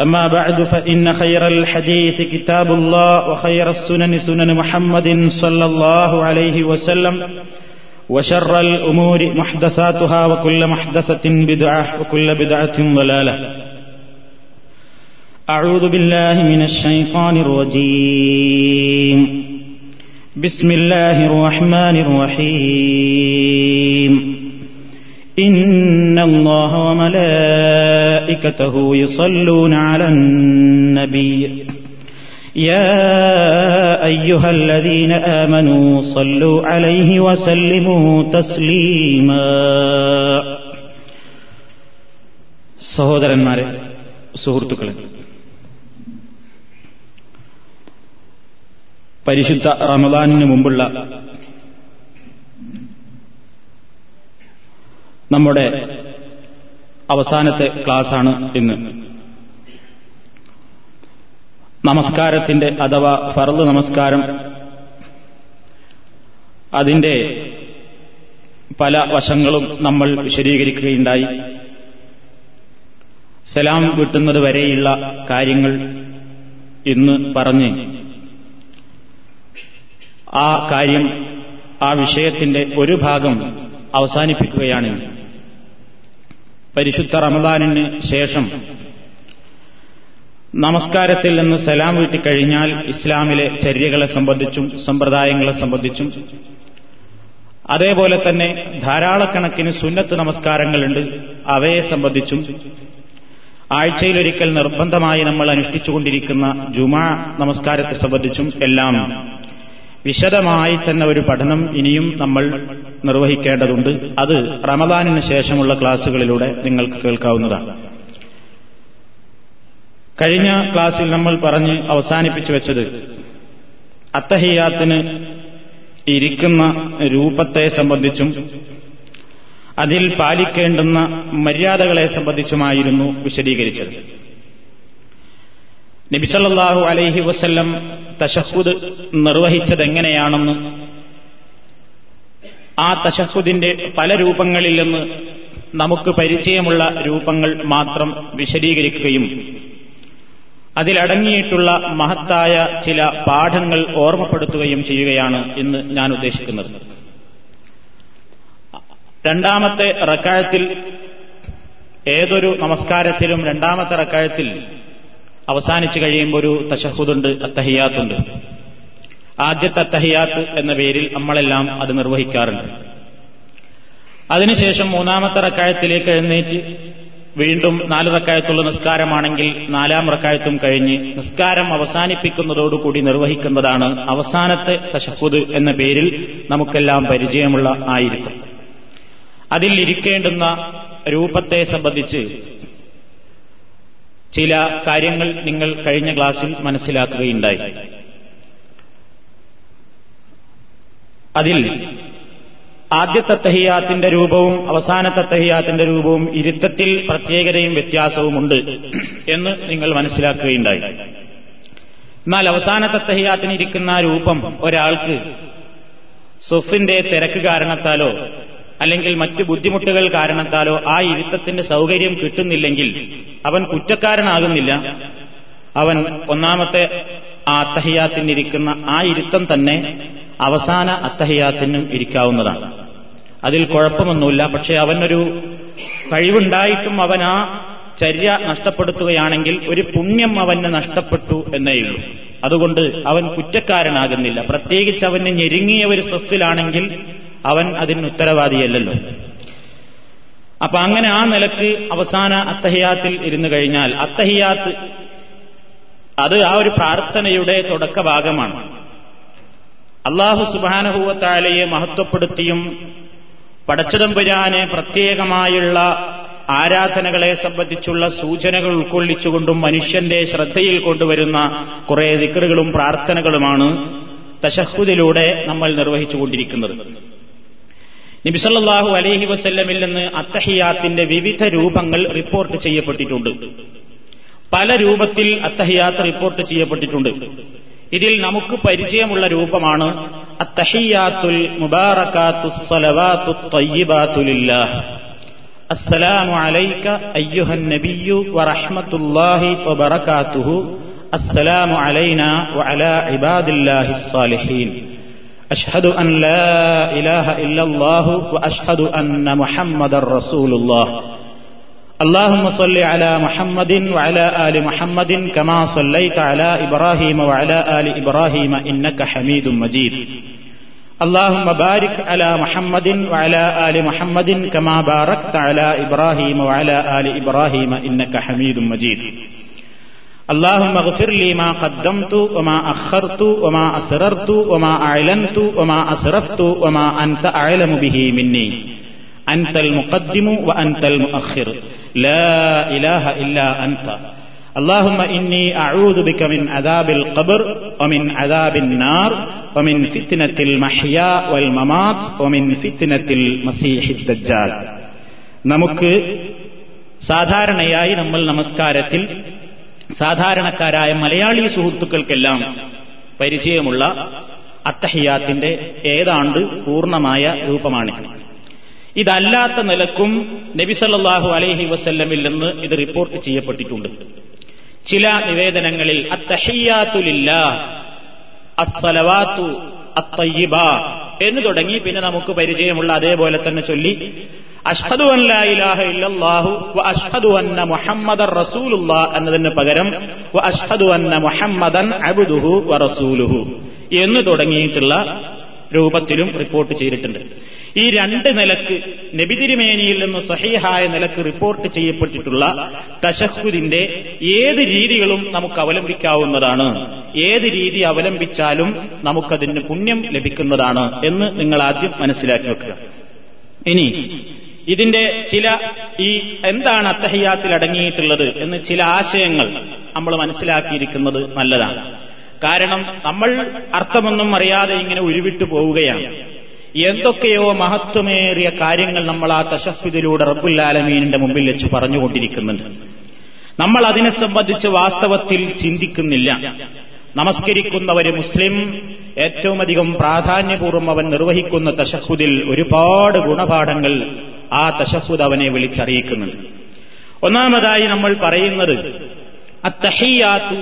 أما بعد فإن خير الحديث كتاب الله وخير السنن سنن محمد صلى الله عليه وسلم وشر الأمور محدثاتها وكل محدثة بدعة وكل بدعة ضلالة. أعوذ بالله من الشيطان الرجيم. بسم الله الرحمن الرحيم. إن الله وملائكته يصلون على النبي يا أيها الذين آمنوا صلوا عليه وسلموا تسليما സഹോദരന്മാരെ സുഹൃത്തുക്കളെ പരിശുദ്ധ റമദാനിന് മുമ്പുള്ള നമ്മുടെ അവസാനത്തെ ക്ലാസ്സാണ് ഇന്ന്. നമസ്കാരത്തിന്റെ അഥവാ ഫറദ് നമസ്കാരം അതിന്റെ പല വശങ്ങളും നമ്മൾ വിശദീകരിക്കുകയുണ്ടായി. സലാം വിട്ടുന്നത് വരെയുള്ള കാര്യങ്ങൾ ഇന്ന് പറഞ്ഞ് ആ കാര്യം ആ വിഷയത്തിന്റെ ഒരു ഭാഗം അവസാനിപ്പിക്കുകയാണ്. പരിശുദ്ധ റമദാനിന് ശേഷം നമസ്കാരത്തിൽ നിന്ന് സലാം വീട്ടിക്കഴിഞ്ഞാൽ ഇസ്ലാമിലെ ചര്യകളെ സംബന്ധിച്ചും സമ്പ്രദായങ്ങളെ സംബന്ധിച്ചും അതേപോലെ തന്നെ ധാരാളക്കണക്കിന് സുന്നത്ത് നമസ്കാരങ്ങളുണ്ട്. അവയെ സംബന്ധിച്ചും ആഴ്ചയിലൊരിക്കൽ നിർബന്ധമായി നമ്മൾ അനുഷ്ഠിച്ചുകൊണ്ടിരിക്കുന്ന ജുമാ നമസ്കാരത്തെ സംബന്ധിച്ചും എല്ലാം വിശദമായി തന്നെ ഒരു പഠനം ഇനിയും നമ്മൾ നിർവഹിക്കേണ്ടതുണ്ട്. അത് റമദാനിന് ശേഷമുള്ള ക്ലാസുകളിലൂടെ നിങ്ങൾക്ക് കേൾക്കാവുന്നതാണ്. കഴിഞ്ഞ ക്ലാസിൽ നമ്മൾ പറഞ്ഞ് അവസാനിപ്പിച്ചു വെച്ചത് അത്തഹിയാത്തിന് ഇരിക്കുന്ന രൂപത്തെ സംബന്ധിച്ചും അതിൽ പാലിക്കേണ്ടുന്ന മര്യാദകളെ സംബന്ധിച്ചുമായിരുന്നു വിശദീകരിച്ചത്. നബിസല്ലാഹു അലൈഹി വസ്ല്ലം തഷഹുദ് നിർവഹിച്ചതെങ്ങനെയാണെന്ന് ആ തഷഹുദിന്റെ പല രൂപങ്ങളിൽ നിന്ന് നമുക്ക് പരിചയമുള്ള രൂപങ്ങൾ മാത്രം വിശദീകരിക്കുകയും അതിലടങ്ങിയിട്ടുള്ള മഹത്തായ ചില പാഠങ്ങൾ ഓർമ്മപ്പെടുത്തുകയും ചെയ്യുകയാണ് ഇന്ന് ഞാൻ ഉദ്ദേശിക്കുന്നത്. രണ്ടാമത്തെ റക്കായത്തിൽ ഏതൊരു നമസ്കാരത്തിലും രണ്ടാമത്തെ റക്കായത്തിൽ അവസാനിച്ചു കഴിയുമ്പോൾ ഒരു തഷഹുദുണ്ട് അത്തഹിയാത്തുണ്ട്. ആദ്യത്തെ അത്തഹിയാത്ത് എന്ന പേരിൽ നമ്മളെല്ലാം അത് നിർവഹിക്കാറുണ്ട്. അതിനുശേഷം മൂന്നാമത്തെ റക്കായത്തിലേക്ക് എഴുന്നേറ്റ് വീണ്ടും നാല് റക്കായത്തുള്ള നിസ്കാരമാണെങ്കിൽ നാലാം റക്കായത്തും കഴിഞ്ഞ് നിസ്കാരം അവസാനിപ്പിക്കുന്നതോടുകൂടി നിർവഹിക്കുന്നതാണ് അവസാനത്തെ തഷഹുദ് എന്ന പേരിൽ നമുക്കെല്ലാം പരിചയമുള്ള ആയിരിക്കും. അതിൽ ഇരിക്കേണ്ടുന്ന രൂപത്തെ സംബന്ധിച്ച് ചില കാര്യങ്ങൾ നിങ്ങൾ കഴിഞ്ഞ ക്ലാസ്സിൽ മനസ്സിലാക്കുകയുണ്ടായി. അതിൽ ആദ്യത്തെ തഹിയാത്തിന്റെ രൂപവും അവസാനത്തെ തഹിയാത്തിന്റെ രൂപവും ഇരുത്തത്തിൽ പ്രത്യേകതയും വ്യത്യാസവുമുണ്ട് എന്ന് നിങ്ങൾ മനസ്സിലാക്കുകയുണ്ടായി. എന്നാൽ അവസാനത്തെ തഹിയാത്തിന് ഇരിക്കുന്ന രൂപം ഒരാൾക്ക് സുഫിന്റെ തിരക്ക് കാരണത്താലോ അല്ലെങ്കിൽ മറ്റു ബുദ്ധിമുട്ടുകൾ കാരണത്താലോ ആ ഇരുത്തത്തിന്റെ സൗകര്യം കിട്ടുന്നില്ലെങ്കിൽ അവൻ കുറ്റക്കാരനാകുന്നില്ല. അവൻ ഒന്നാമത്തെ ആ അത്തഹിയാത്തിനിരിക്കുന്ന ആ ഇരുത്തം തന്നെ അവസാന അത്തഹിയാത്തിനും ഇരിക്കാവുന്നതാണ്. അതിൽ കുഴപ്പമൊന്നുമില്ല. പക്ഷെ അവനൊരു കഴിവുണ്ടായിട്ടും അവൻ ആ ചര്യ നഷ്ടപ്പെടുത്തുകയാണെങ്കിൽ ഒരു പുണ്യം അവന് നഷ്ടപ്പെട്ടു എന്നേയുള്ളൂ അതുകൊണ്ട് അവൻ കുറ്റക്കാരനാകുന്നില്ല. പ്രത്യേകിച്ച് അവന് ഞെരുങ്ങിയ ഒരു സ്വത്തിലാണെങ്കിൽ അവൻ അതിന് ഉത്തരവാദിയല്ലല്ലോ. അപ്പൊ അങ്ങനെ ആ നിലയ്ക്ക് അവസാന അത്തഹിയാത്തിൽ ഇരുന്നു കഴിഞ്ഞാൽ അത്തഹിയാത്ത് അത് ആ ഒരു പ്രാർത്ഥനയുടെ തുടക്ക ഭാഗമാണ്. അള്ളാഹു സുബാനഹൂവത്താലയെ മഹത്വപ്പെടുത്തിയും പടച്ചതമ്പുരാനെ പ്രത്യേകമായുള്ള ആരാധനകളെ സംബന്ധിച്ചുള്ള സൂചനകൾ ഉൾക്കൊള്ളിച്ചുകൊണ്ടും മനുഷ്യന്റെ ശ്രദ്ധയിൽ കൊണ്ടുവരുന്ന കുറെ ദിക്കറുകളും പ്രാർത്ഥനകളുമാണ് തശഹുദിലൂടെ നമ്മൾ നിർവഹിച്ചുകൊണ്ടിരിക്കുന്നത്. നബിസല്ലാഹു അലഹി വസ്ല്ലമിൽ നിന്ന് അത്തഹിയാത്തിന്റെ വിവിധ രൂപങ്ങൾ റിപ്പോർട്ട് ചെയ്യപ്പെട്ടിട്ടുണ്ട്. പല രൂപത്തിൽ അത്തഹിയാത്ത് റിപ്പോർട്ട് ചെയ്യപ്പെട്ടിട്ടുണ്ട്. ഇതിൽ നമുക്ക് പരിചയമുള്ള രൂപമാണ് അത്തഹിയാത്തുൽ മുബാറക്കാത്തു സലവാത്തു അസ്സലാമു അലൈക അയ്യുഹൻ നബിയു വബറകാതുഹു അസ്സലാമു അലൈന വഅലാ ഇബാദില്ലാഹിസ് സാലിഹീൻ أشهد أن لا إله إلا الله وأشهد أن محمد رسول الله. اللهم صل على محمد وعلى آل محمد كما صليت على إبراهيم وعلى آل إبراهيم إنك حميد مجيد. اللهم بارك على محمد وعلى آل محمد كما باركت على إبراهيم وعلى آل إبراهيم إنك حميد مجيد. اللهم اغفر لي ما قدمت وما أخرت وما أسررت وما أعلنت وما أسرفت وما أنت أعلم به مني أنت المقدم وأنت المؤخر لا إله إلا أنت اللهم إني أعوذ بك من عذاب القبر ومن عذاب النار ومن فتنة المحيا والممات ومن فتنة المسيح الدجال നമുക്ക് സാധാരണയായി നമ്മൾ നമസ്കാരത്തിൽ സാധാരണക്കാരായ മലയാളി സുഹൃത്തുക്കൾക്കെല്ലാം പരിചയമുള്ള അത്തഹിയാത്തിന്റെ ഏതാണ്ട് പൂർണമായ രൂപമാണ്. ഇതല്ലാത്ത നിലക്കും നബിസല്ലാഹു അലഹി വസ്ല്ലമിൽ നിന്ന് ഇത് റിപ്പോർട്ട് ചെയ്യപ്പെട്ടിട്ടുണ്ട്. ചില നിവേദനങ്ങളിൽ അത്തഹിയാത്തുലില്ല അസ്സലവാത്തു അത്തയ്യിബ എന്ന് തുടങ്ങി. പിന്നെ നമുക്ക് പരിചയമുള്ള അതേപോലെ തന്നെ ചൊല്ലി. അഷ്ഹദു ഇല്ലല്ലാഹു വ അഷ്ഹദു അന്ന മുഹമ്മദൻ റസൂലുള്ള എന്നതിന് പകരം അഷ്ഹദു അന്ന മുഹമ്മദൻ അബുദുഹു വ റസൂലുഹു എന്ന് തുടങ്ങിയിട്ടുള്ള രൂപത്തിലും റിപ്പോർട്ട് ചെയ്തിട്ടുണ്ട്. ഈ രണ്ട് നിലയ്ക്ക് നബിതിരുമേനിയിൽ നിന്ന് സഹീഹായ നിലയ്ക്ക് റിപ്പോർട്ട് ചെയ്യപ്പെട്ടിട്ടുള്ള തശഹുദിന്റെ ഏത് രീതികളും നമുക്ക് അവലംബിക്കാവുന്നതാണ്. ഏത് രീതി അവലംബിച്ചാലും നമുക്കതിന് പുണ്യം ലഭിക്കുന്നതാണ് എന്ന് നിങ്ങൾ ആദ്യം മനസ്സിലാക്കി വെക്കുക. ഇനി ഇതിന്റെ ചില ഈ എന്താണ് അത്തഹയ്യാത്തിൽ അടങ്ങിയിട്ടുള്ളത് എന്ന് ചില ആശയങ്ങൾ നമ്മൾ മനസ്സിലാക്കിയിരിക്കുന്നത് നല്ലതാണ്. കാരണം നമ്മൾ അർത്ഥമൊന്നും അറിയാതെ ഇങ്ങനെ ഉരുവിട്ടു പോവുകയാണ്. എന്തൊക്കെയോ മഹത്വമേറിയ കാര്യങ്ങൾ നമ്മൾ ആ തശഫിദിലൂടെ റബ്ബുല്ലാലമീനിന്റെ മുമ്പിൽ വെച്ച് പറഞ്ഞുകൊണ്ടിരിക്കുന്നുണ്ട്. നമ്മൾ അതിനെ സംബന്ധിച്ച് വാസ്തവത്തിൽ ചിന്തിക്കുന്നില്ല. നമസ്കരിക്കുന്നവര് മുസ്ലിം ഏറ്റവും അധികം പ്രാധാന്യപൂർവം അവൻ നിർവഹിക്കുന്ന തശഹുദിൽ ഒരുപാട് ഗുണപാഠങ്ങൾ ആ തശഹുദ് അവനെ വിളിച്ചറിയിക്കുന്നുണ്ട്. ഒന്നാമതായി നമ്മൾ പറയുന്നത് അത്തഹിയാത്തു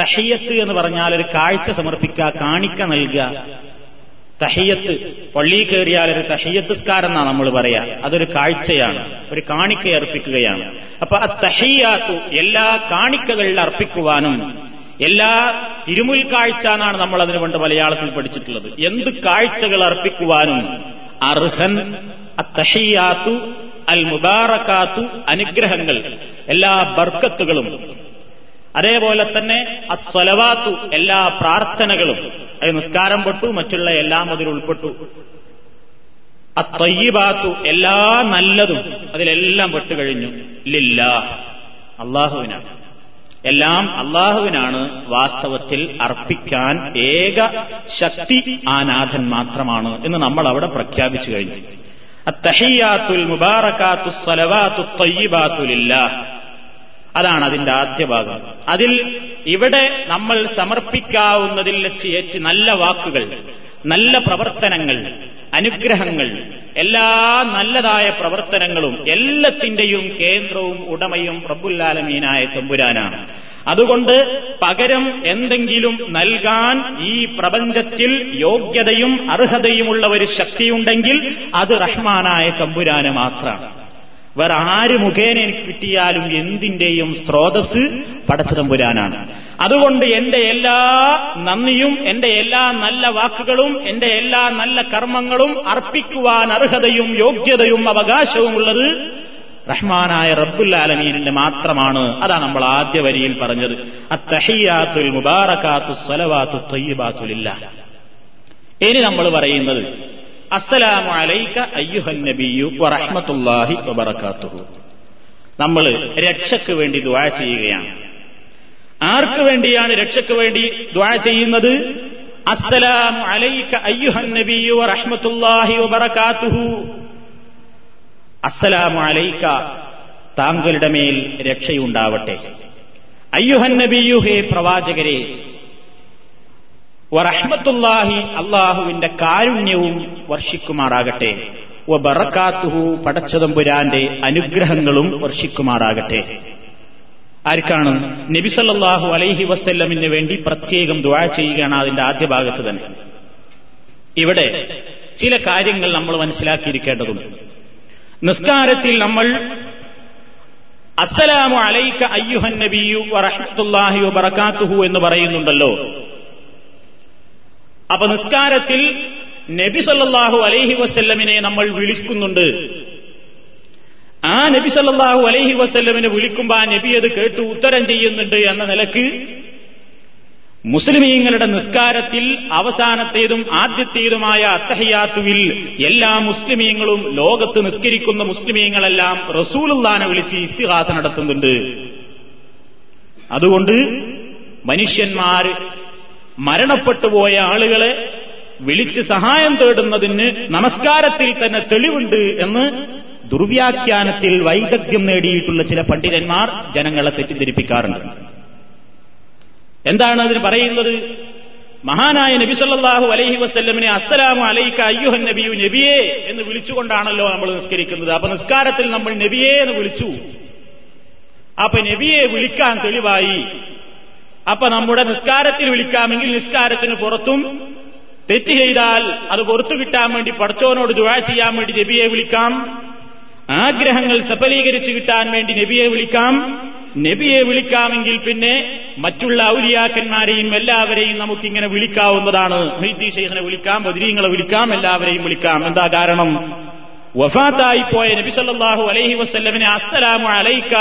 തഹിയത്ത് എന്ന് പറഞ്ഞാൽ ഒരു കാഴ്ച സമർപ്പിക്കുക കാണിക്ക നൽകുക തഹിയത്ത്. പള്ളി കയറിയാൽ ഒരു തഹിയത്തുസ്കാരം എന്നാണ് നമ്മൾ പറയാ. അതൊരു കാഴ്ചയാണ്. ഒരു കാണിക്ക അർപ്പിക്കുകയാണ്. അപ്പൊ ആ തഹിയാത്തു എല്ലാ കാണിക്കകളിൽ അർപ്പിക്കുവാനും എല്ലാ തിരുമുൽ കാഴ്ച എന്നാണ് നമ്മൾ അതിനു കൊണ്ട് മലയാളത്തിൽ പഠിച്ചിട്ടുള്ളത്. എന്ത് കാഴ്ചകൾ അർപ്പിക്കുവാനും അർഹൻ അത്തഹിയാത്തു അൽ മുബാറക്കാത്തു അനുഗ്രഹങ്ങൾ എല്ലാ ബർക്കത്തുകളും. അതേപോലെ തന്നെ അസ്വലവാത്തു എല്ലാ പ്രാർത്ഥനകളും. അത് നിസ്കാരം പെട്ടു മറ്റുള്ള എല്ലാം അതിൽ ഉൾപ്പെട്ടു. അത്തയ്യബാത്തു എല്ലാ നല്ലതും അതിലെല്ലാം പെട്ടുകഴിഞ്ഞു ലില്ല അള്ളാഹുവിനാണ് എല്ലാം അള്ളാഹുവിനാണ് വാസ്തവത്തിൽ അർപ്പിക്കാൻ ഏക ശക്തി ആ നാഥൻ മാത്രമാണ് എന്ന് നമ്മൾ അവിടെ പ്രഖ്യാപിച്ചു കഴിഞ്ഞു. അത്തഹിയാത്തുൽ മുബാറക്കാത്തു സലവാത്തു തയ്യബാത്തുലില്ല അതാണ് അതിന്റെ ആദ്യ ഭാഗം. അതിൽ ഇവിടെ നമ്മൾ സമർപ്പിക്കാവുന്നതിൽ വെച്ച് ഏറ്റ് നല്ല വാക്കുകൾ നല്ല പ്രവർത്തനങ്ങൾ അനുഗ്രഹങ്ങൾ എല്ലാ നല്ലതായ പ്രവർത്തനങ്ങളും എല്ലാത്തിന്റെയും കേന്ദ്രവും ഉടമയും പ്രബുല്ലാലമീനായ തമ്പുരാനാണ്. അതുകൊണ്ട് പകരം എന്തെങ്കിലും നൽകാൻ ഈ പ്രപഞ്ചത്തിൽ യോഗ്യതയും അർഹതയുമുള്ള ഒരു ശക്തിയുണ്ടെങ്കിൽ അത് റഹ്മാനായ തമ്പുരാന് മാത്രമാണ്. വേറെ ആര് മുഖേന എനിക്ക് കിട്ടിയാലും എന്തിന്റെയും സ്രോതസ് പടച്ചതമ്പുരാനാണ്. അതുകൊണ്ട് എന്റെ എല്ലാ നന്ദിയും എന്റെ എല്ലാ നല്ല വാക്കുകളും എന്റെ എല്ലാ നല്ല കർമ്മങ്ങളും അർപ്പിക്കുവാൻ അർഹതയും യോഗ്യതയും അവകാശവും ഉള്ളത് റഹ്മാനായ റബ്ബുല്ലാലമീനിന്റെ മാത്രമാണ്. അതാ നമ്മൾ ആദ്യ വരിയിൽ പറഞ്ഞത്. അത്തഹിയാത്തുൽ മുബാറക്കാത്തു സ്വലവാത്തു തൊയ്യബാത്തുലില്ല ഇനി നമ്മൾ പറയുന്നത് അസ്സലാമു അലൈക അയ്യുഹൻ നബിയു വറഹ്മത്തുള്ളാഹി വബറകാതുഹു നമ്മൾ രക്ഷയ്ക്ക് വേണ്ടി ദ്വാ ചെയ്യുകയാണ്. ആർക്ക് വേണ്ടിയാണ് രക്ഷയ്ക്ക് വേണ്ടി ദ്വാ ചെയ്യുന്നത്? അസ്സലാമു അലൈക അയ്യുഹൻ നബിയു വറഹ്മത്തുള്ളാഹി വബറകാതുഹു അസ്സലാമു അലൈക താങ്കളുടെ മേൽ രക്ഷയുണ്ടാവട്ടെ. അയ്യുഹൻ നബിയു ഹേ പ്രവാചകരെ വറഹ്മത്തുല്ലാഹി അള്ളാഹുവിന്റെ കാരുണ്യവും വർഷിക്കുമാറാകട്ടെ. വ ബറക്കാത്തുഹു പടച്ചതമ്പുരാന്റെ അനുഗ്രഹങ്ങളും വർഷിക്കുമാറാകട്ടെ. ആർക്കാണ്? നബിസല്ലാഹു അലൈഹി വസ്ല്ലമിന് വേണ്ടി പ്രത്യേകം ദുആ ചെയ്യുകയാണ് അതിന്റെ ആദ്യ ഭാഗത്ത് തന്നെ. ഇവിടെ ചില കാര്യങ്ങൾ നമ്മൾ മനസ്സിലാക്കിയിരിക്കേണ്ടതുണ്ട്. നിസ്കാരത്തിൽ നമ്മൾ അസ്സലാമു അലൈക അയ്യുഹൻ നബിയു വറഹത്തുല്ലാഹി വബറകാതുഹു എന്ന് പറയുന്നുണ്ടല്ലോ. അപ്പൊ നിസ്കാരത്തിൽ നബി സല്ലാഹു അലൈഹി വസ്ല്ലമിനെ നമ്മൾ വിളിക്കുന്നുണ്ട്. ആ നബി സല്ലാഹു അലൈഹി വസ്ല്ലമിനെ വിളിക്കുമ്പോൾ ആ നബി അത് കേട്ട് ഉത്തരം ചെയ്യുന്നുണ്ട് എന്ന നിലയ്ക്ക് മുസ്ലിമീങ്ങളുടെ നിസ്കാരത്തിൽ അവസാനത്തേതും ആദ്യത്തേതുമായ അത്തഹയാത്തുവിൽ എല്ലാ മുസ്ലിമീങ്ങളും ലോകത്ത് നിസ്കരിക്കുന്ന മുസ്ലിമീങ്ങളെല്ലാം റസൂലുല്ലാനെ വിളിച്ച് ഇസ്തിഹാസ നടത്തുന്നുണ്ട്. അതുകൊണ്ട് മനുഷ്യന്മാർ മരണപ്പെട്ടുപോയ ആളുകളെ വിളിച്ച് സഹായം തേടുന്നതിന് നമസ്കാരത്തിൽ തന്നെ തെളിവുണ്ട് എന്ന് ദുർവ്യാഖ്യാനത്തിൽ വൈദഗ്ധ്യം നേടിയിട്ടുള്ള ചില പണ്ഡിതന്മാർ ജനങ്ങളെ തെറ്റിദ്ധരിപ്പിക്കാറുണ്ട്. എന്താണ് അതിന് പറയുന്നത്? മഹാനായ നബി സല്ലാഹു അലൈഹി വസ്ല്ലമിനെ അസ്സലാമു അലൈക്ക അയ്യുഹൻ നബിയു നബിയെ എന്ന് വിളിച്ചുകൊണ്ടാണല്ലോ നമ്മൾ നിസ്കരിക്കുന്നത്. അപ്പൊ നിസ്കാരത്തിൽ നമ്മൾ നബിയെ എന്ന് വിളിച്ചു. അപ്പൊ നബിയെ വിളിക്കാൻ തെളിവായി അപ്പൊ നമ്മുടെ നിസ്കാരത്തിൽ വിളിക്കാമെങ്കിൽ നിസ്കാരത്തിന് പുറത്തും തെറ്റ് ചെയ്താൽ അത് പുറത്തു കിട്ടാൻ വേണ്ടി പടച്ചോനോട് ദുവാ ചെയ്യാൻ വേണ്ടി നബിയെ വിളിക്കാം. ആഗ്രഹങ്ങൾ സഫലീകരിച്ചു കിട്ടാൻ വേണ്ടി നബിയെ വിളിക്കാം. നബിയെ വിളിക്കാമെങ്കിൽ പിന്നെ മറ്റുള്ള ഔലിയാക്കന്മാരെയും എല്ലാവരെയും നമുക്കിങ്ങനെ വിളിക്കാവുന്നതാണ്. ഹൈദി വിളിക്കാം ബദരീങ്ങളെ വിളിക്കാം എല്ലാവരെയും വിളിക്കാം. എന്താ കാരണം? വഫാത്തായി പോയ നബി സല്ലാഹു അലൈഹി വസ്ല്ലമിനെ അസ്സലാമു അലൈക്ക.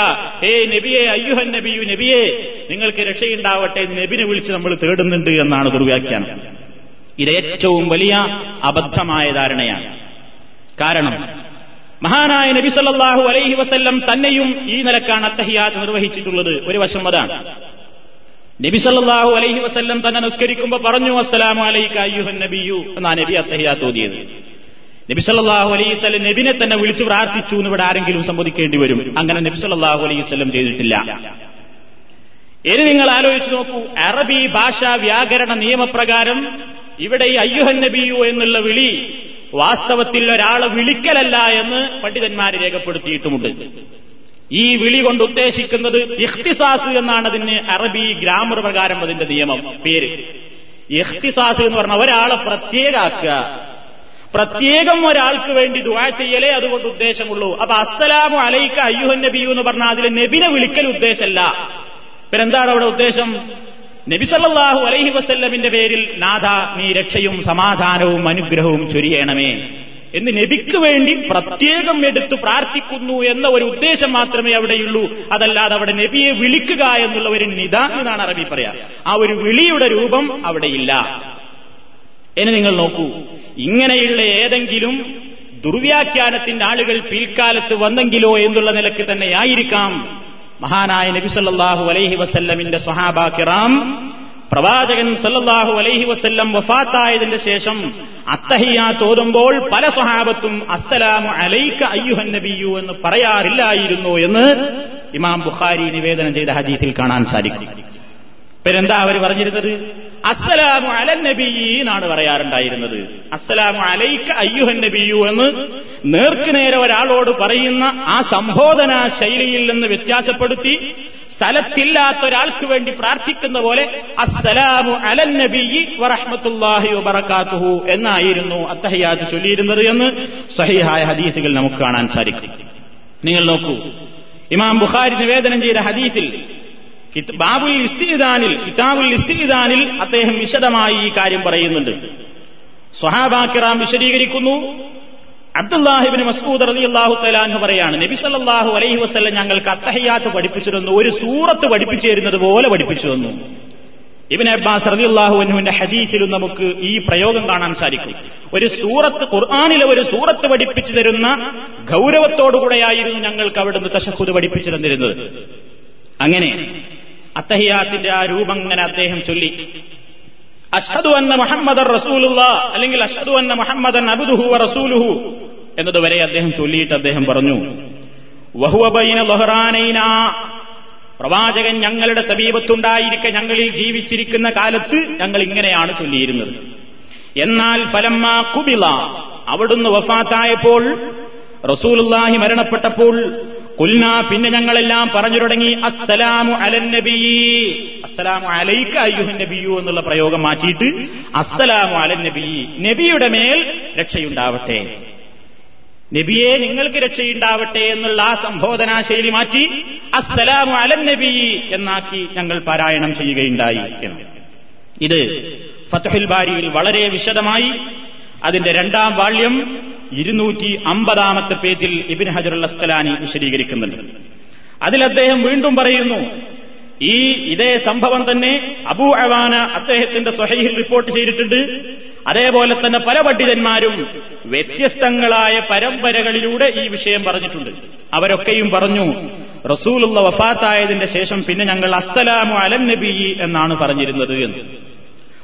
ഹേ നബിയെ അയ്യുഹൻ നബിയു നബിയെ നിങ്ങൾക്ക് രക്ഷയുണ്ടാവട്ടെ നബിനെ വിളിച്ച് നമ്മൾ തേടുന്നുണ്ട് എന്നാണ് ദുർവ്യാഖ്യാനം ഇത് ഏറ്റവും വലിയ അബദ്ധമായ ധാരണയാണ്. കാരണം മഹാനായ നബി സല്ലാഹു അലൈഹി വസ്ല്ലം തന്നെയും ഈ നിലക്കാണ് അത്തഹിയാത്ത് നിർവഹിച്ചിട്ടുള്ളത്. ഒരു വശം അതാണ്. നബി സല്ലാഹു അലൈഹി വസ്ല്ലം തന്നെ നിസ്കരിക്കുമ്പോൾ പറഞ്ഞു അസ്സലാമു അലൈക്ക അയ്യുഹൻ നബിയു എന്നാ നബി അത്തഹിയാത്ത് ഓതിയത്. നബി സല്ലാഹു അലൈഹി സ്വലം നബിനെ തന്നെ വിളിച്ചു പ്രാർത്ഥിച്ചു എന്ന് ഇവിടെ ആരെങ്കിലും സംബന്ധിക്കേണ്ടി വരും. അങ്ങനെ നബി സല്ലാഹു അലൈഹി സ്വലം ചെയ്തിട്ടില്ല. ഇനി നിങ്ങൾ ആലോചിച്ച് നോക്കൂ അറബി ഭാഷാ വ്യാകരണ നിയമപ്രകാരം ഇവിടെ ഈ അയ്യുഹൻ നബിയു എന്നുള്ള വിളി വാസ്തവത്തിൽ ഒരാളെ വിളിക്കലല്ല എന്ന് പണ്ഡിതന്മാർ രേഖപ്പെടുത്തിയിട്ടുമുണ്ട്. ഈ വിളി കൊണ്ട് ഉദ്ദേശിക്കുന്നത് ഇഖ്തിസാസ് എന്നാണ് അതിന് അറബി ഗ്രാമർ പ്രകാരം അതിന്റെ നിയമം പേര്. ഇഖ്തിസാസ് എന്ന് പറഞ്ഞ ഒരാളെ പ്രത്യേകാക്കുക. പ്രത്യേകം ഒരാൾക്ക് വേണ്ടി ദുവാ ചെയ്യലേ അതുകൊണ്ട് ഉദ്ദേശമുള്ളൂ. അപ്പൊ അസ്സലാമു അലൈക്ക അയ്യുഹൻ നബിയു എന്ന് പറഞ്ഞാൽ അതിൽ നബിനെ വിളിക്കൽ ഉദ്ദേശമല്ല പിന്നെന്താണ് അവിടെ ഉദ്ദേശം? നബി സല്ലാഹു അലൈഹി വസല്ലമിന്റെ പേരിൽ നാഥ നീ രക്ഷയും സമാധാനവും അനുഗ്രഹവും ചൊരിയണമേ. എന്ന് നബിക്ക് വേണ്ടി പ്രത്യേകം എടുത്തു പ്രാർത്ഥിക്കുന്നു എന്ന ഒരു ഉദ്ദേശം മാത്രമേ അവിടെയുള്ളൂ. അതല്ലാതെ അവിടെ നബിയെ വിളിക്കുക എന്നുള്ള ഒരു നിത എന്നാണ് അറബി പറയാ. ആ ഒരു വിളിയുടെ രൂപം അവിടെയില്ല. ഇനി നിങ്ങൾ നോക്കൂ. ഇങ്ങനെയുള്ള ഏതെങ്കിലും ദുർവ്യാഖ്യാനത്തിന്റെ ആളുകൾ പിൽക്കാലത്ത് വന്നെങ്കിലോ എന്നുള്ള നിലയ്ക്ക് തന്നെയായിരിക്കാം മഹാനായ നബി സല്ലാഹു അലൈഹി വസല്ലമിന്റെ സ്വഹാബ കിറാം പ്രവാചകൻ സല്ലാഹു അലൈഹി വസ്ല്ലം വഫാത്തായതിന്റെ ശേഷം അത്തഹിയാ തോതുമ്പോൾ പല സ്വഹാബത്തും അസ്സലാമു അലൈക്ക അയ്യുഹൻ നബിയു എന്ന് പറയാറില്ലായിരുന്നു എന്ന് ഇമാം ബുഖാരി നിവേദനം ചെയ്ത ഹദീസിൽ കാണാൻ സാധിക്കും. പിന്നെന്താ അവർ പറഞ്ഞിരുന്നത്? അസ്സലാമു അലൻ നബി എന്നാണ് പറയാറുണ്ടായിരുന്നത്. അസ്സലാമു അലൈക്ക അയ്യുഹൻ നബിയു എന്ന് നേർക്കുനേരെ ഒരാളോട് പറയുന്ന ആ സംബോധന ശൈലിയിൽ നിന്ന് വ്യത്യാസപ്പെടുത്തി സ്ഥലത്തില്ലാത്ത ഒരാൾക്ക് വേണ്ടി പ്രാർത്ഥിക്കുന്ന പോലെ അസ്സലാമു അലൻ നബി വറഹ്മത്തുല്ലാഹി വബറകാതുഹു എന്നായിരുന്നു അത്തഹയാത്ത് ചൊല്ലിയിരുന്നത് എന്ന് സഹിഹായ ഹദീസുകൾ നമുക്ക് കാണാൻ സാധിക്കും. നിങ്ങൾ നോക്കൂ. ഇമാം ബുഖാരി നിവേദനം ചെയ്ത ഹദീസിൽ ബാബുൽ ഇസ്തിദാനിൽ കിതാബുൽ ഇസ്തിദാനിൽ അദ്ദേഹം വിശദമായി ഈ കാര്യം പറയുന്നുണ്ട്. സ്വഹാബാക്കിറാം വിശദീകരിക്കുന്നു. അബ്ദുല്ലാഹിബിന് മസ്കൂദ് റലി അള്ളാഹു തലാന്ന് പറയാണ് നബി സല്ലല്ലാഹു അലൈഹി വസല്ലം ഞങ്ങൾക്ക് അത്തഹയ്യാത്ത് പഠിപ്പിച്ചു തന്നു ഒരു സൂറത്ത് പഠിപ്പിച്ചു തരുന്നത് പോലെ പഠിപ്പിച്ചു തന്നു. ഇബിൻ അബ്ബാസ് റളിയല്ലാഹു അൻഹുവിന്റെ ഹദീസിലും നമുക്ക് ഈ പ്രയോഗം കാണാൻ സാധിക്കും. ഒരു സൂറത്ത് ഖുർആാനിലെ ഒരു സൂറത്ത് പഠിപ്പിച്ചു തരുന്ന ഗൗരവത്തോടുകൂടെയായിരുന്നു ഞങ്ങൾക്ക് അവിടുന്ന് തശഹുദ് പഠിപ്പിച്ചു തന്നിരുന്നത്. അങ്ങനെ അത്തഹിയാത്തിന്റെ ആ രൂപം ഇങ്ങനെ അദ്ദേഹം ചൊല്ലി. അഷ്ഹദു അന്ന മുഹമ്മദർ റസൂലുള്ള അല്ലെങ്കിൽ അഷ്ഹദു അന്ന മുഹമ്മദൻ അബുദുഹു റസൂലുഹു എന്നതുവരെ അദ്ദേഹം ചൊല്ലിയിട്ട് അദ്ദേഹം പറഞ്ഞു വഹുവ ബൈന ലഹ്റാനൈന പ്രവാചകൻ ഞങ്ങളുടെ സമീപത്തുണ്ടായിരിക്കെ ഞങ്ങളിൽ ജീവിച്ചിരിക്കുന്ന കാലത്ത് ഞങ്ങൾ ഇങ്ങനെയാണ് ചൊല്ലിയിരുന്നത്. എന്നാൽ ഫലമ്മ കുബില അവിടുന്ന് വഫാത്തായപ്പോൾ റസൂലുല്ലാഹി മരണപ്പെട്ടപ്പോൾ കുൽന പിന്നെ ഞങ്ങളെല്ലാം പറഞ്ഞു തുടങ്ങി അസ്സലാമു അലൻ നബി. അസ്സലാമു അലൈക അയ്യുഹൻ നബിയു എന്നുള്ള പ്രയോഗം മാറ്റിയിട്ട് അസ്സലാമു അലൻ നബി. നബിയുടെ മേൽ രക്ഷയുണ്ടാവട്ടെ. നബിയെ നിങ്ങൾക്ക് രക്ഷയുണ്ടാവട്ടെ എന്നുള്ള ആ സംബോധനാ ശൈലി മാറ്റി അസ്സലാമു അലൻ നബി എന്നാക്കി ഞങ്ങൾ പാരായണം ചെയ്യുകയുണ്ടായി എന്ന്. ഇത് ഫത്ഹുൽ ബാരിയിൽ വളരെ വിശദമായി അതിന്റെ രണ്ടാം വാള്യം ഇരുന്നൂറ്റി അമ്പതാമത്തെ പേജിൽ ഇബിൻ ഹജറുൽ അസ്കലാനി വിശദീകരിക്കുന്നുണ്ട് അതിൽ അദ്ദേഹം വീണ്ടും പറയുന്നു ഈ ഇതേ സംഭവം തന്നെ അബൂ അവാന അദ്ദേഹത്തിന്റെ സ്വഹൈഹിൽ റിപ്പോർട്ട് ചെയ്തിട്ടുണ്ട് അതേപോലെ തന്നെ പല പണ്ഡിതന്മാരും വ്യത്യസ്തങ്ങളായ പരമ്പരകളിലൂടെ ഈ വിഷയം പറഞ്ഞിട്ടുണ്ട് അവരൊക്കെയും പറഞ്ഞു റസൂലുള്ള വഫാത്തായതിന്റെ ശേഷം പിന്നെ ഞങ്ങൾ അസ്സലാമു അലൻ നബി എന്നാണ് പറഞ്ഞിരുന്നത് എന്ന്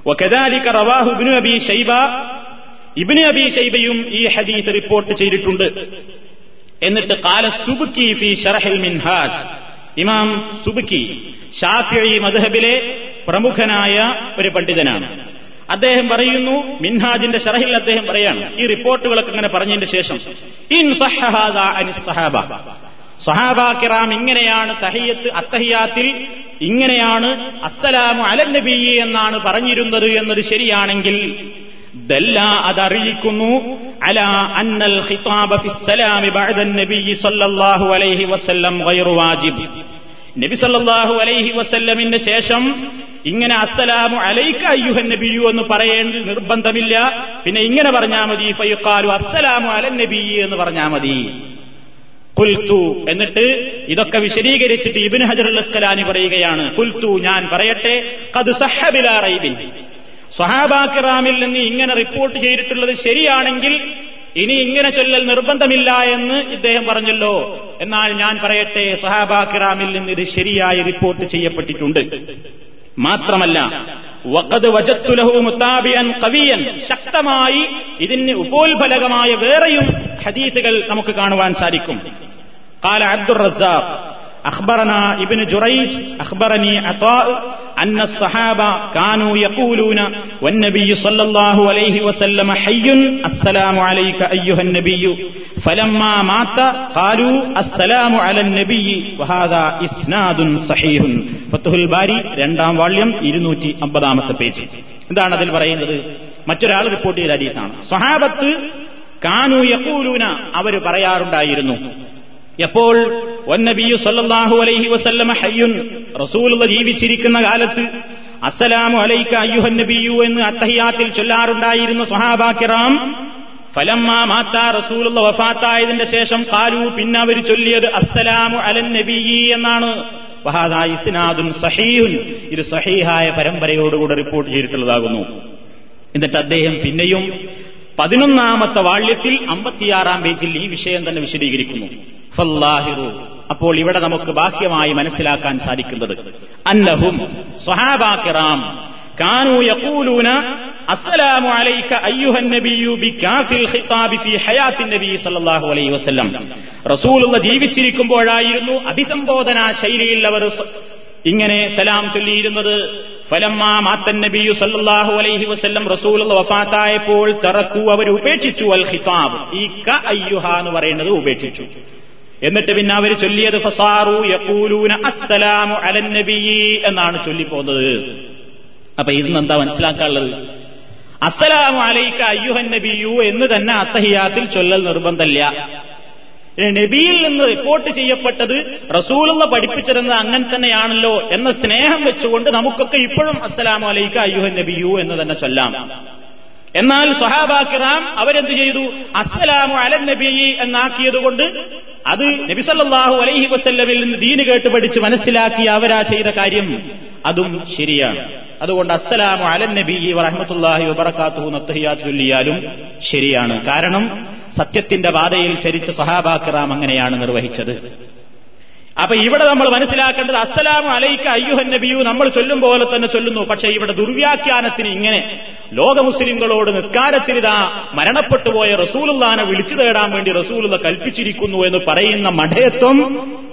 وكذلك رواه ابن ابي شيبه ഇബ്നു അബി ഷൈബയും ഈ ഹദീസ് റിപ്പോർട്ട് ചെയ്തിട്ടുണ്ട്. എന്നിട്ട് കാല സുബുക്കി ഫി ഷർഹൽ മിൻഹാജ്. ഇമാം സുബുക്കി ഷാഫി മദ്ഹബിലെ പ്രമുഖനായ ഒരു പണ്ഡിതനാണ്. അദ്ദേഹം പറയുന്നു മിൻഹാജിന്റെ ഷറഹിൽ അദ്ദേഹം പറയാണ് ഈ റിപ്പോർട്ടുകളൊക്കെ ഇങ്ങനെ പറഞ്ഞതിന് ശേഷം ഇൻ സഹാബ. സഹാബ കിറാം ഇങ്ങനെയാണ് തഹയ്യത്ത് അത്തഹിയാത്തിൽ ഇങ്ങനെയാണ് അസ്സലാമു അലൻ നബി എന്നാണ് പറഞ്ഞിരുന്നത് എന്നത് ശരിയാണെങ്കിൽ ദല്ല അതറിയിക്കുന്നു. അല അന്നൽ ഖിതാബ ഫിസ്സലാമി ബഅദ നബി സല്ലല്ലാഹു അലൈഹി വസല്ലം ഗൈറു വാജിബ്. നബി സല്ലല്ലാഹു അലൈഹി വസല്ലമിന് ശേഷം ഇങ്ങനെ അസ്സലാമു അലൈക്ക അയ്യുഹൻ നബിയു എന്ന് പറയേണ്ട നിർബന്ധമില്ല. പിന്നെ ഇങ്ങനെ പറഞ്ഞാൽ മതി ഫയുഖാലു അസ്സലാമു അലൻ നബി എന്ന് പറഞ്ഞാൽ മതി. കുൽത്തു എന്നിട്ട് ഇതൊക്കെ വിശദീകരിച്ചിട്ട് ഇബിൻ ഹജർ അസ്കലാനി പറയുകയാണ് കുൽത്തു ഞാൻ പറയട്ടെ കത് സഹബിലാ സഹാബാക്കിറാമിൽ നിന്ന് ഇങ്ങനെ റിപ്പോർട്ട് ചെയ്തിട്ടുള്ളത് ശരിയാണെങ്കിൽ ഇനി ഇങ്ങനെ ചൊല്ലൽ നിർബന്ധമില്ല എന്ന് ഇദ്ദേഹം പറഞ്ഞല്ലോ. എന്നാൽ ഞാൻ പറയട്ടെ സഹാബാക്കിറാമിൽ നിന്ന് ഇത് ശരിയായി റിപ്പോർട്ട് ചെയ്യപ്പെട്ടിട്ടുണ്ട്. മാത്രമല്ല വഖദ് വജത്തുലഹു മുത്താബിയൻ കവിയൻ ശക്തമായി ഇതിന് ഉപോത്ഫലകമായ വേറെയും ഹദീസുകൾ നമുക്ക് കാണുവാൻ സാധിക്കും. കാല അബ്ദുൾ റസാഖ് أخبرنا ابن جريج أخبرني عطاء أن الصحابة كانوا يقولون والنبي صلى الله عليه وسلم حي السلام عليك أيها النبي فلما مات قالوا السلام على النبي وهذا إسناد صحيح فتح الباري രണ്ടാം വാള്യം ഇരുന്നൂറ്റി അമ്പതാമത്തെ പേജ് എന്താണ് അതിൽ പറയുന്നത് മറ്റൊരാൾ റിപ്പോർട്ട് ചെയ്ത ഹദീസാണ് സ്വഹാബത്ത് കാനു യക്കൂലൂന അവർ പറയാറുണ്ടായിരുന്നു എപ്പോൾ? അലൈഹി വസല്ലമ റസൂലുള്ള ജീവിച്ചിരിക്കുന്ന കാലത്ത് അസ്സലാമു അലൈക്ക അയ്യുഹൻ നബിയു എന്ന് അത്തഹിയാത്തിൽ ചൊല്ലാറുണ്ടായിരുന്ന സ്വഹാബാക്കിറാം ഫലമ്മ മാത്ത റസൂലുള്ള വഫാത്തായതിന്റെ ശേഷം കാലു പിന്നെ അവർ ചൊല്ലിയത് അസ്സലാമു അലൻ നബിയി എന്നാണ്. വഹാദാ ഇസ്നാദുൻ സഹീഹുൻ. ഇത് സഹീഹായ പരമ്പരയോടുകൂടെ റിപ്പോർട്ട് ചെയ്തിട്ടുള്ളതാകുന്നു. എന്നിട്ട് അദ്ദേഹം പിന്നെയും പതിനൊന്നാമത്തെ വാള്യത്തിൽ അമ്പത്തിയാറാം പേജിൽ ഈ വിഷയം തന്നെ വിശദീകരിക്കുന്നു. ഫല്ലാഹിറു. അപ്പോൾ ഇവിടെ നമുക്ക് ബാഹ്യമായി മനസ്സിലാക്കാൻ സാധിക്കുന്നത്. അന്നഹും സ്വഹാബാക്കിറാം. കാനു യഖൂലൂന അസ്സലാമു അലൈക അയ്യുഹൻ നബിയു ബികാഫിൽ ഖിതാബി ഫീ ഹയാത്തിൻ നബി സല്ലല്ലാഹു അലൈഹി വസല്ലം. റസൂലുള്ള ജീവിച്ചിരിക്കുമ്പോഴായിരുന്നു അഭിസംബോധന ശൈലിയിൽ അവർ ഇങ്ങനെ സലാം ചൊല്ലിയിരുന്നത്. ഫലമ്മ മാത്തൻ നബിയു സല്ലല്ലാഹു അലൈഹി വസല്ലം റസൂലുള്ള വഫാത്തായപ്പോൾ തറക്കു അവർ ഉപേക്ഷിച്ചു അൽ ഖിതാബ്. ഈ ക അയ്യുഹ എന്ന് പറയുന്നത് ഉപേക്ഷിച്ചു. എന്നിട്ട് പിന്നെ അവർ ചൊല്ലിയത് ഫസാറു യക്കൂലൂന അസ്സലാമു അലൻ നബിയി എന്നാണ് ചൊല്ലിപ്പോന്നത്. അപ്പൊ ഇതിന് എന്താ മനസ്സിലാക്കാനുള്ളത്? അസ്സലാമു അലൈക്ക അയ്യുഹൻ നബിയു എന്ന് തന്നെ അത്തഹിയാത്തിൽ ചൊല്ലൽ നിർബന്ധമില്ല. നബിയിൽ നിന്ന് റിപ്പോർട്ട് ചെയ്യപ്പെട്ടത് റസൂലുള്ള പഠിപ്പിച്ചിരുന്നത് അങ്ങനെ തന്നെയാണല്ലോ എന്ന സ്നേഹം വെച്ചുകൊണ്ട് നമുക്കൊക്കെ ഇപ്പോഴും അസ്സലാമു അലൈക്ക അയ്യുഹ നബിയു എന്ന് തന്നെ ചൊല്ലാം. എന്നാൽ സൊഹാബാക്കിറാം അവരെന്ത് ചെയ്തു? അസ്സലാമു അലൻ നബി എന്നാക്കിയതുകൊണ്ട് അത് നബിസല്ലാഹു അലൈഹി വസ്ല്ലമിൽ നിന്ന് ദീന് കേട്ട് പഠിച്ച് മനസ്സിലാക്കി അവരാ ചെയ്ത കാര്യം. അതും ശരിയാണ്. അതുകൊണ്ട് അസ്സലാമു അലൻ നബി വറഹമത്തുല്ലാഹി വബറക്കാത്തു നത്തഹിയാ ചൊല്ലിയാലും ശരിയാണ്. കാരണം സത്യത്തിന്റെ പാതയിൽ ചരിച്ച സഹാബാക്കിറാം അങ്ങനെയാണ് നിർവഹിച്ചത്. അപ്പൊ ഇവിടെ നമ്മൾ മനസ്സിലാക്കേണ്ടത് അസ്സലാമു അലൈക്ക അയ്യുഹൻ നബിയു നമ്മൾ ചൊല്ലും പോലെ തന്നെ ചൊല്ലുന്നു. പക്ഷെ ഇവിടെ ദുർവ്യാഖ്യാനത്തിന് ഇങ്ങനെ ലോക മുസ്ലിങ്ങളോട് നിസ്കാരത്തിനിതാ മരണപ്പെട്ടുപോയ റസൂലുള്ളാനെ വിളിച്ചു തേടാൻ വേണ്ടി റസൂലുള്ള കൽപ്പിച്ചിരിക്കുന്നു എന്ന് പറയുന്ന മഠയത്വം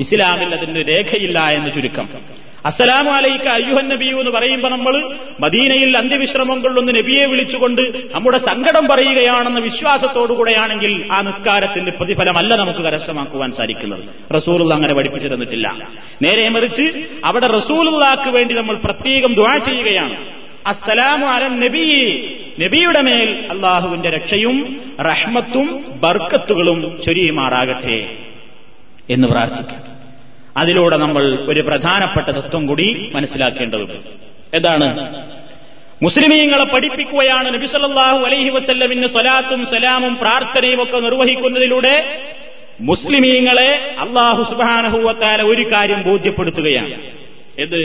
ഇസ്ലാമിൽ അതിന് രേഖയില്ല എന്ന് ചുരുക്കം. അസ്സലാമു അലൈക്ക അയ്യുഹൻ നബിയു എന്ന് പറയുമ്പോൾ നമ്മൾ മദീനയിൽ അന്ത്യവിശ്രമം കൊള്ളുന്ന നബിയെ വിളിച്ചുകൊണ്ട് നമ്മുടെ സങ്കടം പറയുകയാണെന്ന വിശ്വാസത്തോടുകൂടെയാണെങ്കിൽ ആ നിസ്കാരത്തിന്റെ പ്രതിഫലമല്ല നമുക്ക് കരസ്ഥമാക്കുവാൻ സാധിക്കുന്നത്. റസൂലുള്ള അങ്ങനെ പഠിപ്പിച്ചു തന്നിട്ടില്ല. നേരെ മറിച്ച് അവിടെ റസൂലുള്ളാക്ക് വേണ്ടി നമ്മൾ പ്രത്യേകം ദ്വാ ചെയ്യുകയാണ്. അസ്സലാമു അലൻ നബി. നബിയുടെ മേൽ അള്ളാഹുവിന്റെ രക്ഷയും റഹ്മത്തും ബർക്കത്തുകളും ചൊരിയുമാറാകട്ടെ എന്ന് പ്രാർത്ഥിക്കും. അതിലൂടെ നമ്മൾ ഒരു പ്രധാനപ്പെട്ട തത്വം കൂടി മനസ്സിലാക്കേണ്ടതുണ്ട്. എന്താണ് മുസ്ലിമീങ്ങളെ പഠിപ്പിക്കുകയാണ് നബിസല്ലാഹു അലൈഹി വസല്ലമിന് സ്വലാത്തും സലാമും പ്രാർത്ഥനയും ഒക്കെ നിർവഹിക്കുന്നതിലൂടെ മുസ്ലിമീങ്ങളെ അള്ളാഹു സുബാനഹുവത്താല ഒരു കാര്യം ബോധ്യപ്പെടുത്തുകയാണ്. ഇത്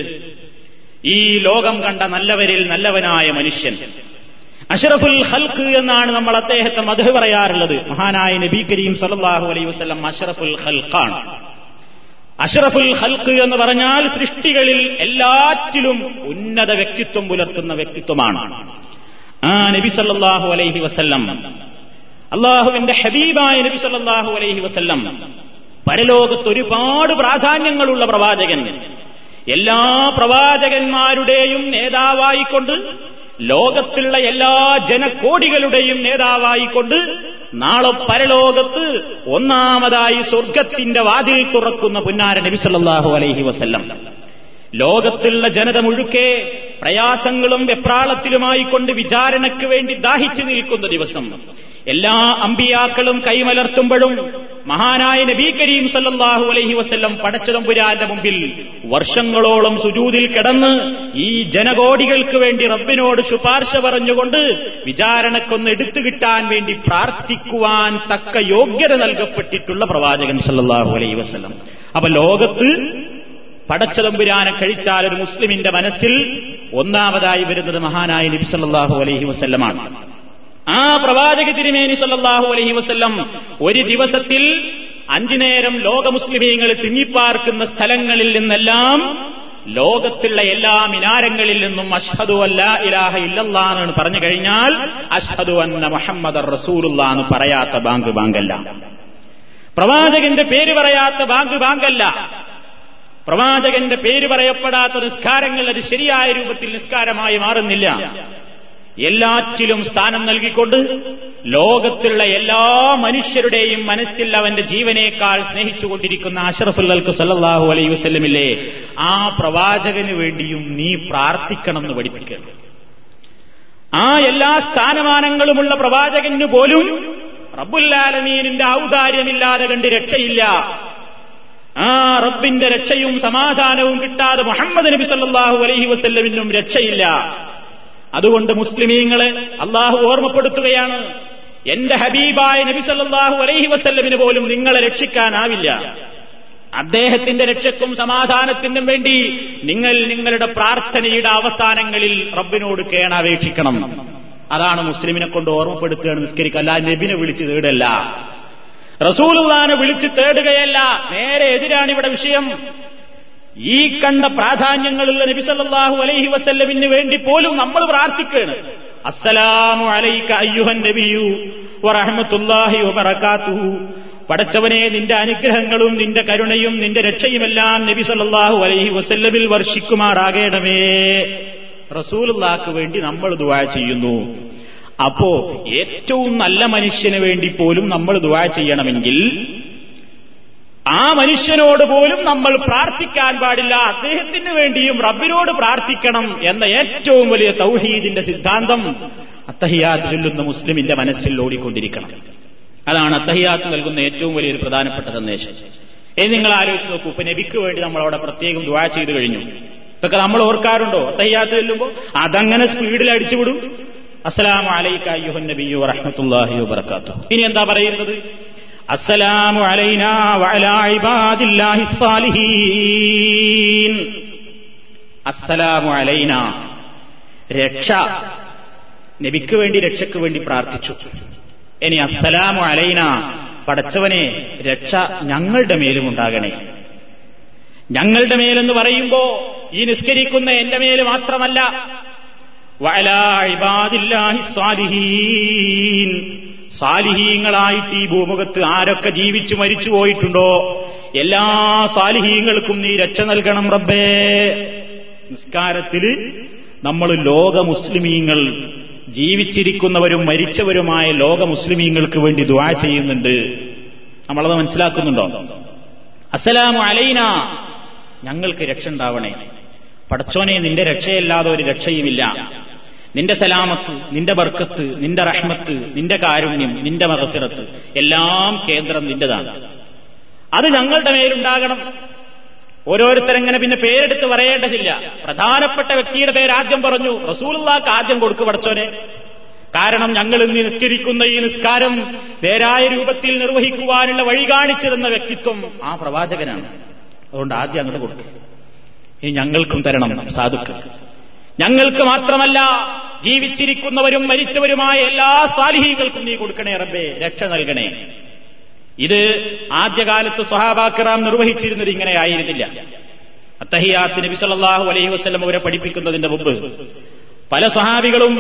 ഈ ലോകം കണ്ട നല്ലവരിൽ നല്ലവനായ മനുഷ്യൻ. അഷറഫുൽ ഹൽക്ക് എന്നാണ് നമ്മൾ അദ്ദേഹത്തെ മധു പറയാറുള്ളത്. മഹാനായ നബി കരീം സല്ലാഹു അലൈ വസ്ലം അഷറഫുൽ ഹൽക്കാണ് അഷറഫുൽ ഹൽക്ക് എന്ന് പറഞ്ഞാൽ സൃഷ്ടികളിൽ എല്ലാറ്റിലും ഉന്നത വ്യക്തിത്വം പുലർത്തുന്ന വ്യക്തിത്വമാണ്. ആ നബി സല്ലാഹു അലൈഹി വസ്ല്ലം അള്ളാഹുവിന്റെ ഹബീബായ നബി സല്ലാഹു അലൈഹി വസ്ല്ലം പരലോകത്ത് ഒരുപാട് പ്രാധാന്യങ്ങളുള്ള പ്രവാചകൻ. എല്ലാ പ്രവാചകന്മാരുടെയും നേതാവായിക്കൊണ്ട് ലോകത്തുള്ള എല്ലാ ജനകോടികളുടെയും നേതാവായിക്കൊണ്ട് നാളെ പരലോകത്ത് ഒന്നാമതായി സ്വർഗത്തിന്റെ വാതിൽ തുറക്കുന്ന പുന്നാര നബി സല്ലല്ലാഹു അലൈഹി വസല്ലം. ലോകത്തുള്ള ജനത മുഴുക്കെ പ്രയാസങ്ങളും വെപ്രാളത്തിലുമായിക്കൊണ്ട് വിചാരണയ്ക്ക് വേണ്ടി ദാഹിച്ചു നിൽക്കുന്ന ദിവസം. എല്ലാ അമ്പിയാക്കളും കൈമലർത്തുമ്പോഴും മഹാനായ നബി കരീം സല്ലല്ലാഹു അലൈഹി വസല്ലം പടച്ചതമ്പുരാന്റെ മുമ്പിൽ വർഷങ്ങളോളം സുജൂതിൽ കിടന്ന് ഈ ജനകോടികൾക്ക് വേണ്ടി റബ്ബിനോട് ശുപാർശ പറഞ്ഞുകൊണ്ട് വിചാരണക്കൊന്ന് എടുത്തു കിട്ടാൻ വേണ്ടി പ്രാർത്ഥിക്കുവാൻ തക്ക യോഗ്യത നൽകപ്പെട്ടിട്ടുള്ള പ്രവാചകൻ സല്ലാഹു അലൈഹി വസല്ലം. അപ്പൊ ലോകത്ത് പടച്ചതമ്പുരാനെ കഴിച്ചാൽ ഒരു മുസ്ലിമിന്റെ മനസ്സിൽ ഒന്നാമതായി വരുന്നത് മഹാനായ നബി സല്ലല്ലാഹു അലൈഹി വസല്ലമാണ്. ആ പ്രവാചക തിരുമേനി സല്ലാഹു അലഹി വസ്ല്ലം ഒരു ദിവസത്തിൽ അഞ്ചു നേരം ലോക മുസ്ലിമീങ്ങൾ തിങ്ങിപ്പാർക്കുന്ന സ്ഥലങ്ങളിൽ നിന്നെല്ലാം ലോകത്തുള്ള എല്ലാ മിനാരങ്ങളിൽ നിന്നും അഷ്ഹദു അല്ല ഇലാഹ ഇല്ലല്ലാ എന്ന് പറഞ്ഞു കഴിഞ്ഞാൽ അഷ്ഹദു അന്ന മുഹമ്മദ് റസൂലുള്ള എന്ന് പറയാത്ത ബാങ്ക് ബാങ്കല്ല. പ്രവാചകന്റെ പേര് പറയാത്ത ബാങ്ക് ബാങ്കല്ല. പ്രവാചകന്റെ പേര് പറയപ്പെടാത്ത നിസ്കാരങ്ങൾ അത് ശരിയായ രൂപത്തിൽ നിസ്കാരമായി മാറുന്നില്ല. എല്ലാറ്റിലും സ്ഥാനം നൽകിക്കൊണ്ട് ലോകത്തിലുള്ള എല്ലാ മനുഷ്യരുടെയും മനസ്സിൽ അവന്റെ ജീവനേക്കാൾ സ്നേഹിച്ചുകൊണ്ടിരിക്കുന്ന അഷറഫുല്ലൽക്ക് സല്ലാഹു അലൈ വസ്ല്ലമില്ലേ ആ പ്രവാചകന് വേണ്ടിയും നീ പ്രാർത്ഥിക്കണം എന്ന് പഠിപ്പിക്കണം ആ എല്ലാ സ്ഥാനമാനങ്ങളുമുള്ള പ്രവാചകന് പോലും റബ്ബുല്ലാലമീനിന്റെ ഔദാര്യമില്ലാതെ കണ്ട് രക്ഷയില്ല. ആ റബ്ബിന്റെ രക്ഷയും സമാധാനവും കിട്ടാതെ മുഹമ്മദ് നബി സല്ലാഹു അലൈഹി വസ്ല്ലമിനും രക്ഷയില്ല. അതുകൊണ്ട് മുസ്ലിമീങ്ങളെ അള്ളാഹു ഓർമ്മപ്പെടുത്തുകയാണ്. എന്റെ ഹബീബായ നബി സല്ലാഹു അലൈഹി വസ്ല്ലമിന് പോലും നിങ്ങളെ രക്ഷിക്കാനാവില്ല. അദ്ദേഹത്തിന്റെ രക്ഷക്കും സമാധാനത്തിനും വേണ്ടി നിങ്ങൾ നിങ്ങളുടെ പ്രാർത്ഥനയുടെ അവസാനങ്ങളിൽ റബ്ബിനോട് കേണാപേക്ഷിക്കണം. അതാണ് മുസ്ലിമിനെ കൊണ്ട് ഓർമ്മപ്പെടുത്തുകയാണ് നിസ്കരിക്കുക. അല്ല നബിനെ വിളിച്ച് തേടല്ല റസൂലുള്ളാനെ വിളിച്ച് തേടുകയല്ല. നേരെ എതിരാണ് ഇവിടെ വിഷയം. ഈ കണ്ട പ്രാധാന്യങ്ങളുള്ള നബി സല്ലല്ലാഹു അലൈഹി വസല്ലമിന് വേണ്ടി പോലും നമ്മൾ പ്രാർത്ഥിക്കുകയാണ്. അസ്സലാമു അലൈക അയ്യുഹൻ നബിയു വറഹ്മത്തുള്ളാഹി വബറകാതുഹു പടച്ചവനെ നിന്റെ അനുഗ്രഹങ്ങളും നിന്റെ കരുണയും നിന്റെ രക്ഷയുമെല്ലാം നബി സല്ലാഹു അലൈഹി വസല്ലമിൽ വർഷിക്കുമാറാകേണമേ. റസൂലുള്ളാക്ക് വേണ്ടി നമ്മൾ ദുവാ ചെയ്യുന്നു. അപ്പോ ഏറ്റവും നല്ല മനുഷ്യന് വേണ്ടി പോലും നമ്മൾ ദുവാ ചെയ്യണമെങ്കിൽ ആ മനുഷ്യനോട് പോലും നമ്മൾ പ്രാർത്ഥിക്കാൻ പാടില്ല. അദ്ദേഹത്തിന് വേണ്ടിയും റബ്ബിനോട് പ്രാർത്ഥിക്കണം എന്ന ഏറ്റവും വലിയ തൗഹീദിന്റെ സിദ്ധാന്തം അത്തഹിയാത്ത് ചൊല്ലുന്ന മുസ്ലിമിന്റെ മനസ്സിൽ ഓടിക്കൊണ്ടിരിക്കണം. അതാണ് അത്തഹിയാത്ത് നൽകുന്ന ഏറ്റവും വലിയൊരു പ്രധാനപ്പെട്ട സന്ദേശം. ഇനി നിങ്ങൾ ആലോചിച്ച് നോക്കൂ ഇപ്പൊ നബിക്ക് വേണ്ടി നമ്മൾ അവിടെ പ്രത്യേകം ദ്വാ ചെയ്ത് കഴിഞ്ഞു. ഇതൊക്കെ നമ്മൾ ഓർക്കാറുണ്ടോ? അത്തഹിയാത്ത് ചൊല്ലുമ്പോൾ അതങ്ങനെ സ്പീഡിൽ അടിച്ചുവിടും അസ്സലാമു അലൈക അയ്യുഹൻ നബിയു വറഹമത്തുല്ലാഹി വബറകാതുഹു. ഇനി എന്താ പറയുന്നത്? അസ്സലാമു അലൈനാ വഅലാ ഇബാദില്ലാഹി സ്സാലിഹീൻ അസ്സലാമു അലൈന. രക്ഷ. നബിക്ക് വേണ്ടി രക്ഷയ്ക്ക് വേണ്ടി പ്രാർത്ഥിച്ചു. ഇനി അസ്സലാമു അലൈന. പടച്ചവനെ രക്ഷ ഞങ്ങളുടെ മേലും ഉണ്ടാകണേ. ഞങ്ങളുടെ മേലെന്ന് പറയുമ്പോ ഈ നിസ്കരിക്കുന്ന എന്റെ മേൽ മാത്രമല്ല. വഅലാ ഇബാദില്ലാഹി സ്വാലിഹീൻ. സാലിഹീങ്ങളായിട്ട് ഈ ഭൂമുഖത്ത് ആരൊക്കെ ജീവിച്ചു മരിച്ചു പോയിട്ടുണ്ടോ? എല്ലാ സാലിഹീങ്ങൾക്കും നീ രക്ഷ നൽകണം റബ്ബേ. നിസ്കാരത്തിൽ നമ്മൾ ലോക മുസ്ലിമീങ്ങൾ ജീവിച്ചിരിക്കുന്നവരും മരിച്ചവരുമായ ലോക മുസ്ലിമീങ്ങൾക്ക് വേണ്ടി ദുവാ ചെയ്യുന്നുണ്ട്. നമ്മളത് മനസ്സിലാക്കുന്നുണ്ടോ? അസ്സലാമു അലൈന. ഞങ്ങൾക്ക് രക്ഷ ഉണ്ടാവണേ. പടച്ചോനെ നിന്റെ രക്ഷയല്ലാതെ ഒരു രക്ഷയുമില്ല. നിന്റെ സലാമത്ത് നിന്റെ ബർക്കത്ത് നിന്റെ റഹ്മത്ത് നിന്റെ കാരുണ്യം നിന്റെ മകഫിറത്ത് എല്ലാം കേന്ദ്രം നിന്റെതാണ്. അത് ഞങ്ങളുടെ മേലുണ്ടാകണം. ഓരോരുത്തരെങ്ങനെ പിന്നെ പേരെടുത്ത് പറയേണ്ടതില്ല. പ്രധാനപ്പെട്ട വ്യക്തിയുടെ പേര് ആദ്യം പറഞ്ഞു റസൂലുള്ളാക്ക് ആദ്യം കൊടുക്കു പഠിച്ചോനെ കാരണം ഞങ്ങൾ ഇന്ന് നിസ്കരിക്കുന്ന ഈ നിസ്കാരം നേരായ രൂപത്തിൽ നിർവഹിക്കുവാനുള്ള വഴി കാണിച്ചിരുന്ന വ്യക്തിത്വം ആ പ്രവാചകനാണ്. അതുകൊണ്ട് ആദ്യം അങ്ങോട്ട് കൊടുക്കുക ഇനി ഞങ്ങൾക്കും തരണം സാധുക്കൾ. ഞങ്ങൾക്ക് മാത്രമല്ല ജീവിച്ചിരിക്കുന്നവരും മരിച്ചവരുമായ എല്ലാ സാലിഹികൾക്കും നീ കൊടുക്കണേ റബ്ബേ രക്ഷ നൽകണേ. ഇത് ആദ്യകാലത്ത് സ്വഹാബാക്കിറാം നിർവഹിച്ചിരുന്നത് ഇങ്ങനെ ആയിരുന്നില്ല. അത്തഹിയാത്ത് നബി സല്ലല്ലാഹു അലൈഹി വസ്ലം അവരെ പഠിപ്പിക്കുന്നതിന്റെ മുമ്പ് പല സ്വഹാബികളും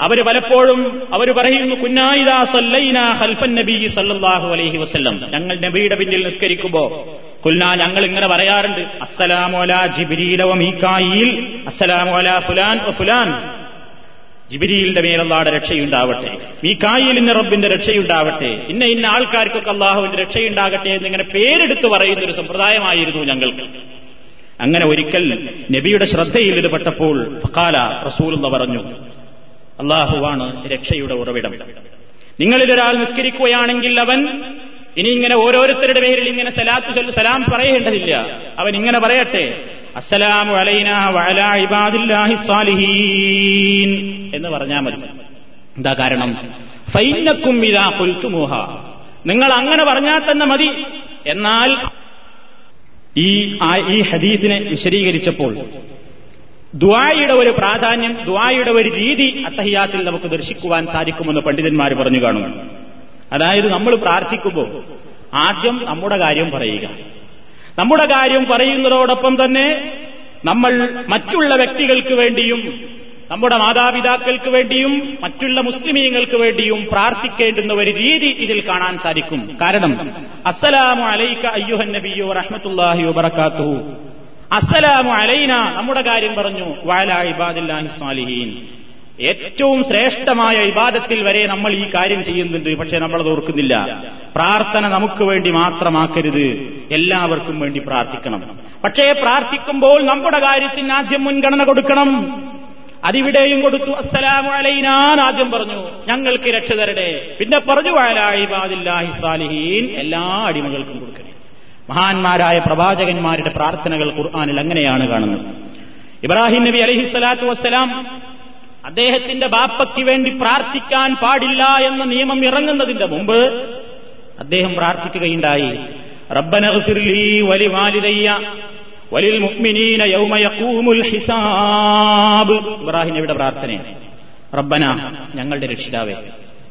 അവർ പലപ്പോഴും അവർ പറയുന്നു കുന്നായിദാ സല്ലൈന ഹൽഫൻ നബി സല്ലല്ലാഹു അലൈഹി വസല്ലം. ഞങ്ങൾ നബിയുടെ പിന്നിൽ നിസ്കരിക്കുമ്പോ കുൽന ഞങ്ങൾ ഇങ്ങനെ പറയാറുണ്ട് അസ്സലാമു അലാ ജിബ്രീല വ മീകായിൽ അസ്സലാമു അലാ ഫുലാൻ ഫുലാൻ. ജിബിരിയിലിന്റെ മേലല്ലാടെ രക്ഷയുണ്ടാവട്ടെ മീക്കായിലിന്റെ റബ്ബിന്റെ രക്ഷയുണ്ടാവട്ടെ ഇന്ന ഇന്ന ആൾക്കാർക്കൊക്കെ അള്ളാഹുവിന്റെ രക്ഷയുണ്ടാകട്ടെ എന്നിങ്ങനെ പേരെടുത്ത് പറയുന്ന ഒരു സമ്പ്രദായമായിരുന്നു ഞങ്ങൾക്ക് അങ്ങനെ ഒരിക്കൽ നബിയുടെ ശ്രദ്ധയിൽ ഇത് പെട്ടപ്പോൾ ഫക്കാല റസൂൽ എന്ന് പറഞ്ഞു അള്ളാഹുവാണ് രക്ഷയുടെ ഉറവിടം. നിങ്ങളിലൊരാൾ നിസ്കരിക്കുകയാണെങ്കിൽ അവൻ ഇനി ഇങ്ങനെ ഓരോരുത്തരുടെ പേരിൽ ഇങ്ങനെ സലാത്ത് സലാം പറയേണ്ടതില്ല. അവൻ ഇങ്ങനെ പറയട്ടെ അസ്സലാമു വലൈന ഇബാദില്ലാഹി സാലിഹീൻ എന്ന് പറഞ്ഞാൽ മതി. എന്താ കാരണം? ഫൈനക്കും ഇതാ കൊൽത്തുമൂഹ നിങ്ങൾ അങ്ങനെ പറഞ്ഞാൽ തന്നെ മതി. എന്നാൽ ഈ ഈ ഹദീസിനെ വിശദീകരിച്ചപ്പോൾ ദ്വായുടെ ഒരു പ്രാധാന്യം ദ്വായുടെ ഒരു രീതി അത്തഹിയാത്തിൽ നമുക്ക് ദർശിക്കുവാൻ സാധിക്കുമെന്ന് പണ്ഡിതന്മാർ പറഞ്ഞു കാണുക അതായത് നമ്മൾ പ്രാർത്ഥിക്കുമ്പോൾ ആദ്യം നമ്മുടെ കാര്യം പറയുക. നമ്മുടെ കാര്യം പറയുന്നതോടൊപ്പം തന്നെ നമ്മൾ മറ്റുള്ള വ്യക്തികൾക്ക് വേണ്ടിയും നമ്മുടെ മാതാപിതാക്കൾക്ക് വേണ്ടിയും മറ്റുള്ള മുസ്ലിമീങ്ങൾക്ക് വേണ്ടിയും പ്രാർത്ഥിക്കേണ്ടുന്ന ഒരു രീതി ഇതിൽ കാണാൻ സാധിക്കും. കാരണം അസ്സലാമു അലൈക അയ്യുഹൻ നബിയോ റഹ്മത്തുല്ലാഹി വബറകാതുഹു. അസ്സലാമു അലൈന. നമ്മുടെ കാര്യം പറഞ്ഞു വാല ഇബാദില്ലാഹി സാലിഹീൻ ഏറ്റവും ശ്രേഷ്ഠമായ ഇബാദത്തിൽ വരെ നമ്മൾ ഈ കാര്യം ചെയ്യുന്നുണ്ട് പക്ഷെ നമ്മളത് ഓർക്കുന്നില്ല. പ്രാർത്ഥന നമുക്ക് വേണ്ടി മാത്രമാക്കരുത്. എല്ലാവർക്കും വേണ്ടി പ്രാർത്ഥിക്കണം. പക്ഷേ പ്രാർത്ഥിക്കുമ്പോൾ നമ്മുടെ കാര്യത്തിന് ആദ്യം മുൻഗണന കൊടുക്കണം. അതിവിടെയും കൊടുത്തു അസ്സലാമു അലൈനാൻ ആദ്യം പറഞ്ഞു. ഞങ്ങൾക്ക് രക്ഷ പിന്നെ പറഞ്ഞു വാലായിബാദില്ലാഹി സാലിഹീൻ എല്ലാ അടിമകൾക്കും കൊടുക്കണേ മഹാന്മാരായ പ്രവാചകന്മാരുടെ പ്രാർത്ഥനകൾ ഖുർആാനിൽ അങ്ങനെയാണ് കാണുന്നത്. ഇബ്രാഹിം നബി അലഹിസ്വലാത്തു വസ്സലാം അദ്ദേഹത്തിന്റെ ബാപ്പയ്ക്ക് വേണ്ടി പ്രാർത്ഥിക്കാൻ പാടില്ല എന്ന നിയമം ഇറങ്ങുന്നതിന്റെ മുമ്പ് അദ്ദേഹം പ്രാർത്ഥിക്കുകയുണ്ടായി. റബ്ബനഗ്ഫിർലി വലി ഹിസാബ്. ഇബ്രാഹിം നബിയുടെ പ്രാർത്ഥനയാണ്. റബ്ബന ഞങ്ങളുടെ രക്ഷിതാവേ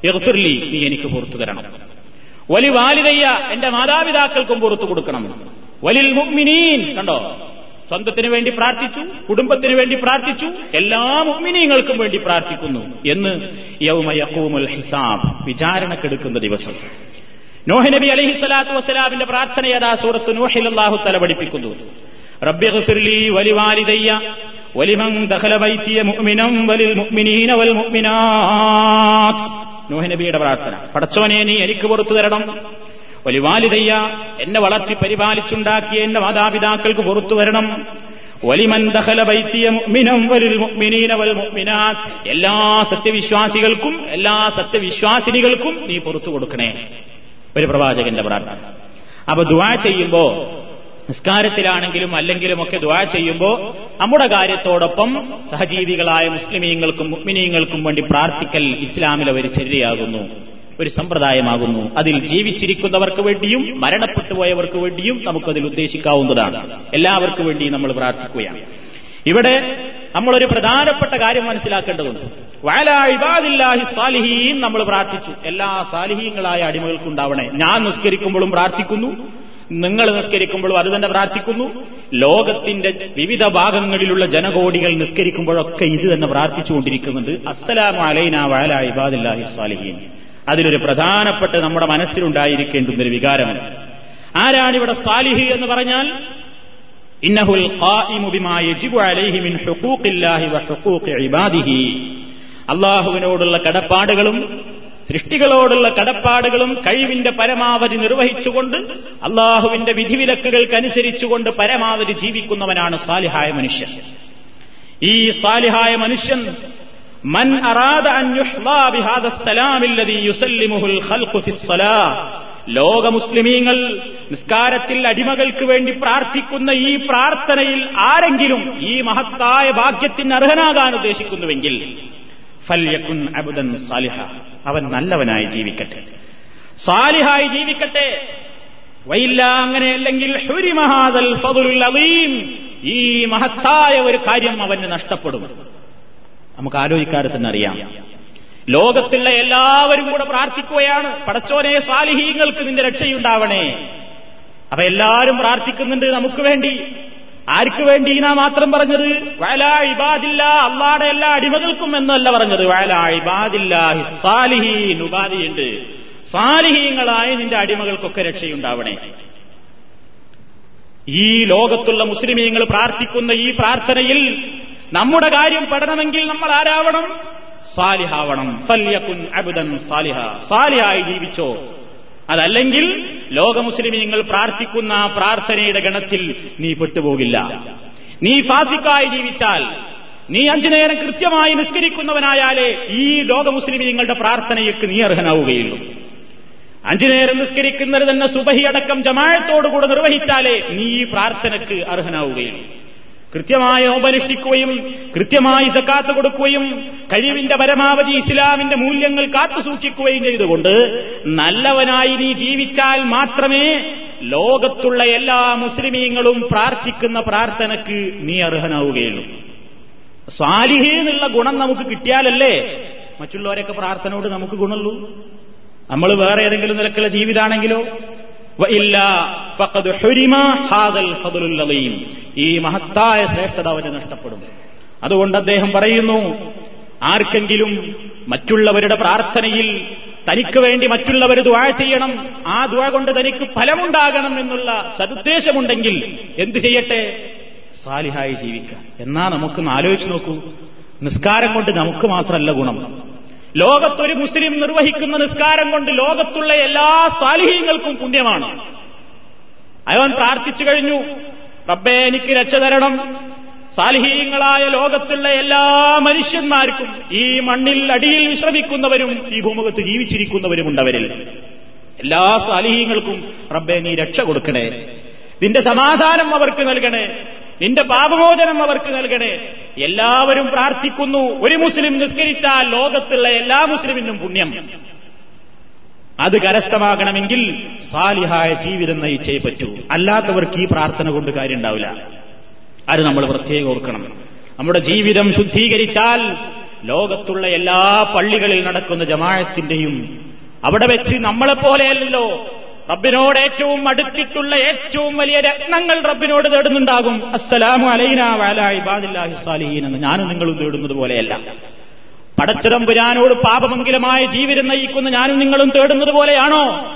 ഇഗ്ഫിർലി നീ എനിക്ക് പുറത്തു തരണം വലി വാലിതയ്യ എന്റെ മാതാപിതാക്കൾക്കും പുറത്തു കൊടുക്കണം. വലിൽ മുഗ്മിനീൻ കണ്ടോ? സ്വന്തത്തിന് വേണ്ടി പ്രാർത്ഥിച്ചു കുടുംബത്തിന് വേണ്ടി പ്രാർത്ഥിച്ചു എല്ലാ മുഗ്മിനീങ്ങൾക്കും വേണ്ടി പ്രാർത്ഥിക്കുന്നു എന്ന് യൗമയക്കൂമുൽ ഹിസാബ് വിചാരണക്കെടുക്കുന്ന ദിവസം. നോഹ് നബി അലഹി സ്വലാത്തു വസ്സലാമിന്റെ പ്രാർത്ഥന യഥാ സൂറത്ത് നോഹിൽ അല്ലാഹു തല പഠിപ്പിക്കുന്നു. വലി വലിവാലിദയ്യ വലിൽ മുഅ്മിനീന വൽ പ്രാർത്ഥന. പടച്ചോനെ നീ എനിക്ക് പുറത്തു തരണം. വലിവാലിതയ്യ എന്നെ വളർത്തി പരിപാലിച്ചുണ്ടാക്കിയ എന്റെ മാതാപിതാക്കൾക്ക് പുറത്തു വരണം. വലിമൻ ദഹല വൈത്തിയ എല്ലാ സത്യവിശ്വാസികൾക്കും എല്ലാ സത്യവിശ്വാസിനികൾക്കും നീ പുറത്തു കൊടുക്കണേ. ഒരു പ്രവാചകന്റെ പ്രാർത്ഥന. അപ്പൊ ദുവാ ചെയ്യുമ്പോ നിസ്കാരത്തിലാണെങ്കിലും അല്ലെങ്കിലും ഒക്കെ ദുആ ചെയ്യുമ്പോൾ നമ്മുടെ കാര്യത്തോടൊപ്പം സഹജീവികളായ മുസ്ലിമീങ്ങൾക്കും മുഗ്മിനീങ്ങൾക്കും വേണ്ടി പ്രാർത്ഥിക്കൽ ഇസ്ലാമിലെ ഒരു ചര്യയാകുന്നു ഒരു സമ്പ്രദായമാകുന്നു. അതിൽ ജീവിച്ചിരിക്കുന്നവർക്ക് വേണ്ടിയും മരണപ്പെട്ടു പോയവർക്ക് വേണ്ടിയും നമുക്കതിൽ ഉദ്ദേശിക്കാവുന്നതാണ്. എല്ലാവർക്കും വേണ്ടി നമ്മൾ പ്രാർത്ഥിക്കുകയാണ്. ഇവിടെ നമ്മളൊരു പ്രധാനപ്പെട്ട കാര്യം മനസ്സിലാക്കേണ്ടതുണ്ട്. സാലിഹീൻ നമ്മൾ പ്രാർത്ഥിച്ചു. എല്ലാ സാലിഹീങ്ങളായ അടിമകൾക്കുണ്ടാവണേ. ഞാൻ നിസ്കരിക്കുമ്പോഴും പ്രാർത്ഥിക്കുന്നു. നിങ്ങൾ നിസ്കരിക്കുമ്പോഴും അത് തന്നെ പ്രാർത്ഥിക്കുന്നു. ലോകത്തിന്റെ വിവിധ ഭാഗങ്ങളിലുള്ള ജനകോടികൾ നിസ്കരിക്കുമ്പോഴൊക്കെ ഇത് തന്നെ പ്രാർത്ഥിച്ചുകൊണ്ടിരിക്കുന്നുണ്ട്. അസ്സലാം അലൈന വയലാ ഇബാദില്ലാഹി സ്വാലിഹീൻ. അതിലൊരു പ്രധാനപ്പെട്ട നമ്മുടെ മനസ്സിലുണ്ടായിരിക്കേണ്ടുന്ന ഒരു വികാരമാണ്. ആരാണിവിടെ സാലിഹി എന്ന് പറഞ്ഞാൽ? ഇന്നഹുൽ അലൈഹി അള്ളാഹുവിനോടുള്ള കടപ്പാടുകളും സൃഷ്ടികളോടുള്ള കടപ്പാടുകളും കഴിവിന്റെ പരമാവധി നിർവഹിച്ചുകൊണ്ട് അള്ളാഹുവിന്റെ വിധിവിലക്കുകൾക്കനുസരിച്ചുകൊണ്ട് പരമാവധി ജീവിക്കുന്നവനാണ് സാലിഹായ മനുഷ്യൻ. ഈ സാലിഹായ മനുഷ്യൻ മൻ അറാദ ലോക മുസ്ലിമീങ്ങൾ നിസ്കാരത്തിൽ അടിമകൾക്ക് വേണ്ടി പ്രാർത്ഥിക്കുന്ന ഈ പ്രാർത്ഥനയിൽ ആരെങ്കിലും ഈ മഹത്തായ ഭാഗ്യത്തിന് അർഹനാകാൻ ഉദ്ദേശിക്കുന്നുവെങ്കിൽ ഫല്യക്കുൻ അബുദൻ സാലിഹ. അവൻ നല്ലവനായി ജീവിക്കട്ടെ. സാലിഹായി ജീവിക്കട്ടെ. വൈല്ല അങ്ങനെയല്ലെങ്കിൽ ഈ മഹത്തായ ഒരു കാര്യം അവന് നഷ്ടപ്പെടും. നമുക്ക് ആലോചിക്കാതെ തന്നെ അറിയാം ലോകത്തുള്ള എല്ലാവരും കൂടെ പ്രാർത്ഥിക്കുകയാണ്. പടച്ചോനെ സാലിഹീങ്ങൾക്ക് നിന്റെ രക്ഷയുണ്ടാവണേ. അപ്പൊ എല്ലാവരും പ്രാർത്ഥിക്കുന്നുണ്ട് നമുക്ക് വേണ്ടി. ആർക്ക് വേണ്ടി നാ മാത്രം പറഞ്ഞത്? വയലാ ഇബാദില്ല അള്ളാടെ എല്ലാ അടിമകൾക്കും എന്നല്ല പറഞ്ഞത്. വയലാ ഉപാധിയുണ്ട്. സാലിഹീങ്ങളായ നിന്റെ അടിമകൾക്കൊക്കെ രക്ഷയുണ്ടാവണേ. ഈ ലോകത്തുള്ള മുസ്ലിമീങ്ങൾ പ്രാർത്ഥിക്കുന്ന ഈ പ്രാർത്ഥനയിൽ നമ്മുടെ കാര്യം പെടണമെങ്കിൽ നമ്മൾ ആരാവണം? സാലിഹാവണം. സല്യക്കുൻ അബുദൻ സാലിഹ. സാലിഹായി ജീവിച്ചോ? അതല്ലെങ്കിൽ ലോക മുസ്ലിമീങ്ങൾ പ്രാർത്ഥിക്കുന്ന ആ പ്രാർത്ഥനയുടെ ഗണത്തിൽ നീ പെട്ടുപോകില്ല. നീ ഫാസിക്കായി ജീവിച്ചാൽ നീ അഞ്ചു നേരം കൃത്യമായി നിസ്കരിക്കുന്നവനായാലേ ഈ ലോക മുസ്ലിമീങ്ങളുടെ പ്രാർത്ഥനയ്ക്ക് നീ അർഹനാവുകയുള്ളൂ. അഞ്ചു നേരം നിസ്കരിക്കുന്നത് തന്നെ സുബഹി അടക്കം ജമാഴത്തോടുകൂടെ നിർവഹിച്ചാലേ നീ ഈ പ്രാർത്ഥനയ്ക്ക് അർഹനാവുകയുള്ളൂ. കൃത്യമായി നോമ്പനുഷ്ഠിക്കുകയും കൃത്യമായി സക്കാത്ത് കൊടുക്കുകയും കഴിവിന്റെ പരമാവധി ഇസ്ലാമിന്റെ മൂല്യങ്ങൾ കാത്തുസൂക്ഷിക്കുകയും ചെയ്തുകൊണ്ട് നല്ലവനായി നീ ജീവിച്ചാൽ മാത്രമേ ലോകത്തുള്ള എല്ലാ മുസ്ലിമീങ്ങളും പ്രാർത്ഥിക്കുന്ന പ്രാർത്ഥനക്ക് നീ അർഹനാവുകയുള്ളൂ. സ്വാലിഹി എന്നുള്ള ഗുണം നമുക്ക് കിട്ടിയാലല്ലേ മറ്റുള്ളവരൊക്കെ പ്രാർത്ഥനയോട് നമുക്ക് ഗുണമുള്ളൂ? നമ്മൾ വേറെ ഏതെങ്കിലും നിലക്കുള്ള ജീവിതാണെങ്കിലോ ഈ മഹത്തായ ശ്രേഷ്ഠത അവന് നഷ്ടപ്പെടും. അതുകൊണ്ട് അദ്ദേഹം പറയുന്നു ആർക്കെങ്കിലും മറ്റുള്ളവരുടെ പ്രാർത്ഥനയിൽ തനിക്ക് വേണ്ടി മറ്റുള്ളവർ ദ്വാ ചെയ്യണം ആ ദ്വാ കൊണ്ട് തനിക്ക് ഫലമുണ്ടാകണം എന്നുള്ള സദുദ്ദേശമുണ്ടെങ്കിൽ എന്തു ചെയ്യട്ടെ? സാലിഹായി ജീവിക്കാം എന്നാ നമുക്കൊന്ന് ആലോചിച്ച് നോക്കൂ. നിസ്കാരം കൊണ്ട് നമുക്ക് മാത്രമല്ല ഗുണം. ലോകത്തൊരു മുസ്ലിം നിർവഹിക്കുന്ന നിസ്കാരം കൊണ്ട് ലോകത്തുള്ള എല്ലാ സാലിഹ്യങ്ങൾക്കും പുണ്യമാണ്. അവൻ പ്രാർത്ഥിച്ചു കഴിഞ്ഞു. റബ്ബെ എനിക്ക് രക്ഷ തരണം. സാലിഹീങ്ങളായ ലോകത്തുള്ള എല്ലാ മനുഷ്യന്മാർക്കും ഈ മണ്ണിൽ അടിയിൽ വിശ്രമിക്കുന്നവരും ഈ ഭൂമുഖത്ത് ജീവിച്ചിരിക്കുന്നവരുമുണ്ടവരിൽ എല്ലാ സാലിഹീങ്ങൾക്കും റബ്ബെ നീ രക്ഷ കൊടുക്കണേ. നിന്റെ സമാധാനം അവർക്ക് നൽകണേ. നിന്റെ പാപമോചനം അവർക്ക് നൽകണേ. എല്ലാവരും പ്രാർത്ഥിക്കുന്നു. ഒരു മുസ്ലിം നിസ്കരിച്ചാൽ ലോകത്തുള്ള എല്ലാ മുസ്ലിമിനും പുണ്യം. അത് കരസ്ഥമാകണമെങ്കിൽ സാലിഹായ ജീവിതം നയിച്ചേ പറ്റൂ. അല്ലാത്തവർക്ക് ഈ പ്രാർത്ഥന കൊണ്ട് കാര്യം ഉണ്ടാവില്ല അത് നമ്മൾ പ്രത്യേകം ഓർക്കണം. നമ്മുടെ ജീവിതം ശുദ്ധീകരിച്ചാൽ ലോകത്തുള്ള എല്ലാ പള്ളികളിൽ നടക്കുന്ന ജമാഴത്തിന്റെയും അവിടെ വെച്ച് നമ്മളെപ്പോലെയല്ലല്ലോ. റബ്ബിനോട് ഏറ്റവും അടുത്തിട്ടുള്ള ഏറ്റവും വലിയ രത്നങ്ങൾ റബ്ബിനോട് തേടുന്നുണ്ടാകും. അസ്സലാമു അലൈന വാല ഇബാദില്ലാഹി എന്ന്. ഞാനും നിങ്ങളും തേടുന്നത് പോലെയല്ല. പടച്ചിടമ്പുരാനോട് പാപമംഗിലമായ ജീവിതം നയിക്കുന്ന ഞാനും നിങ്ങളും തേടുന്നത് പോലെയാണോ?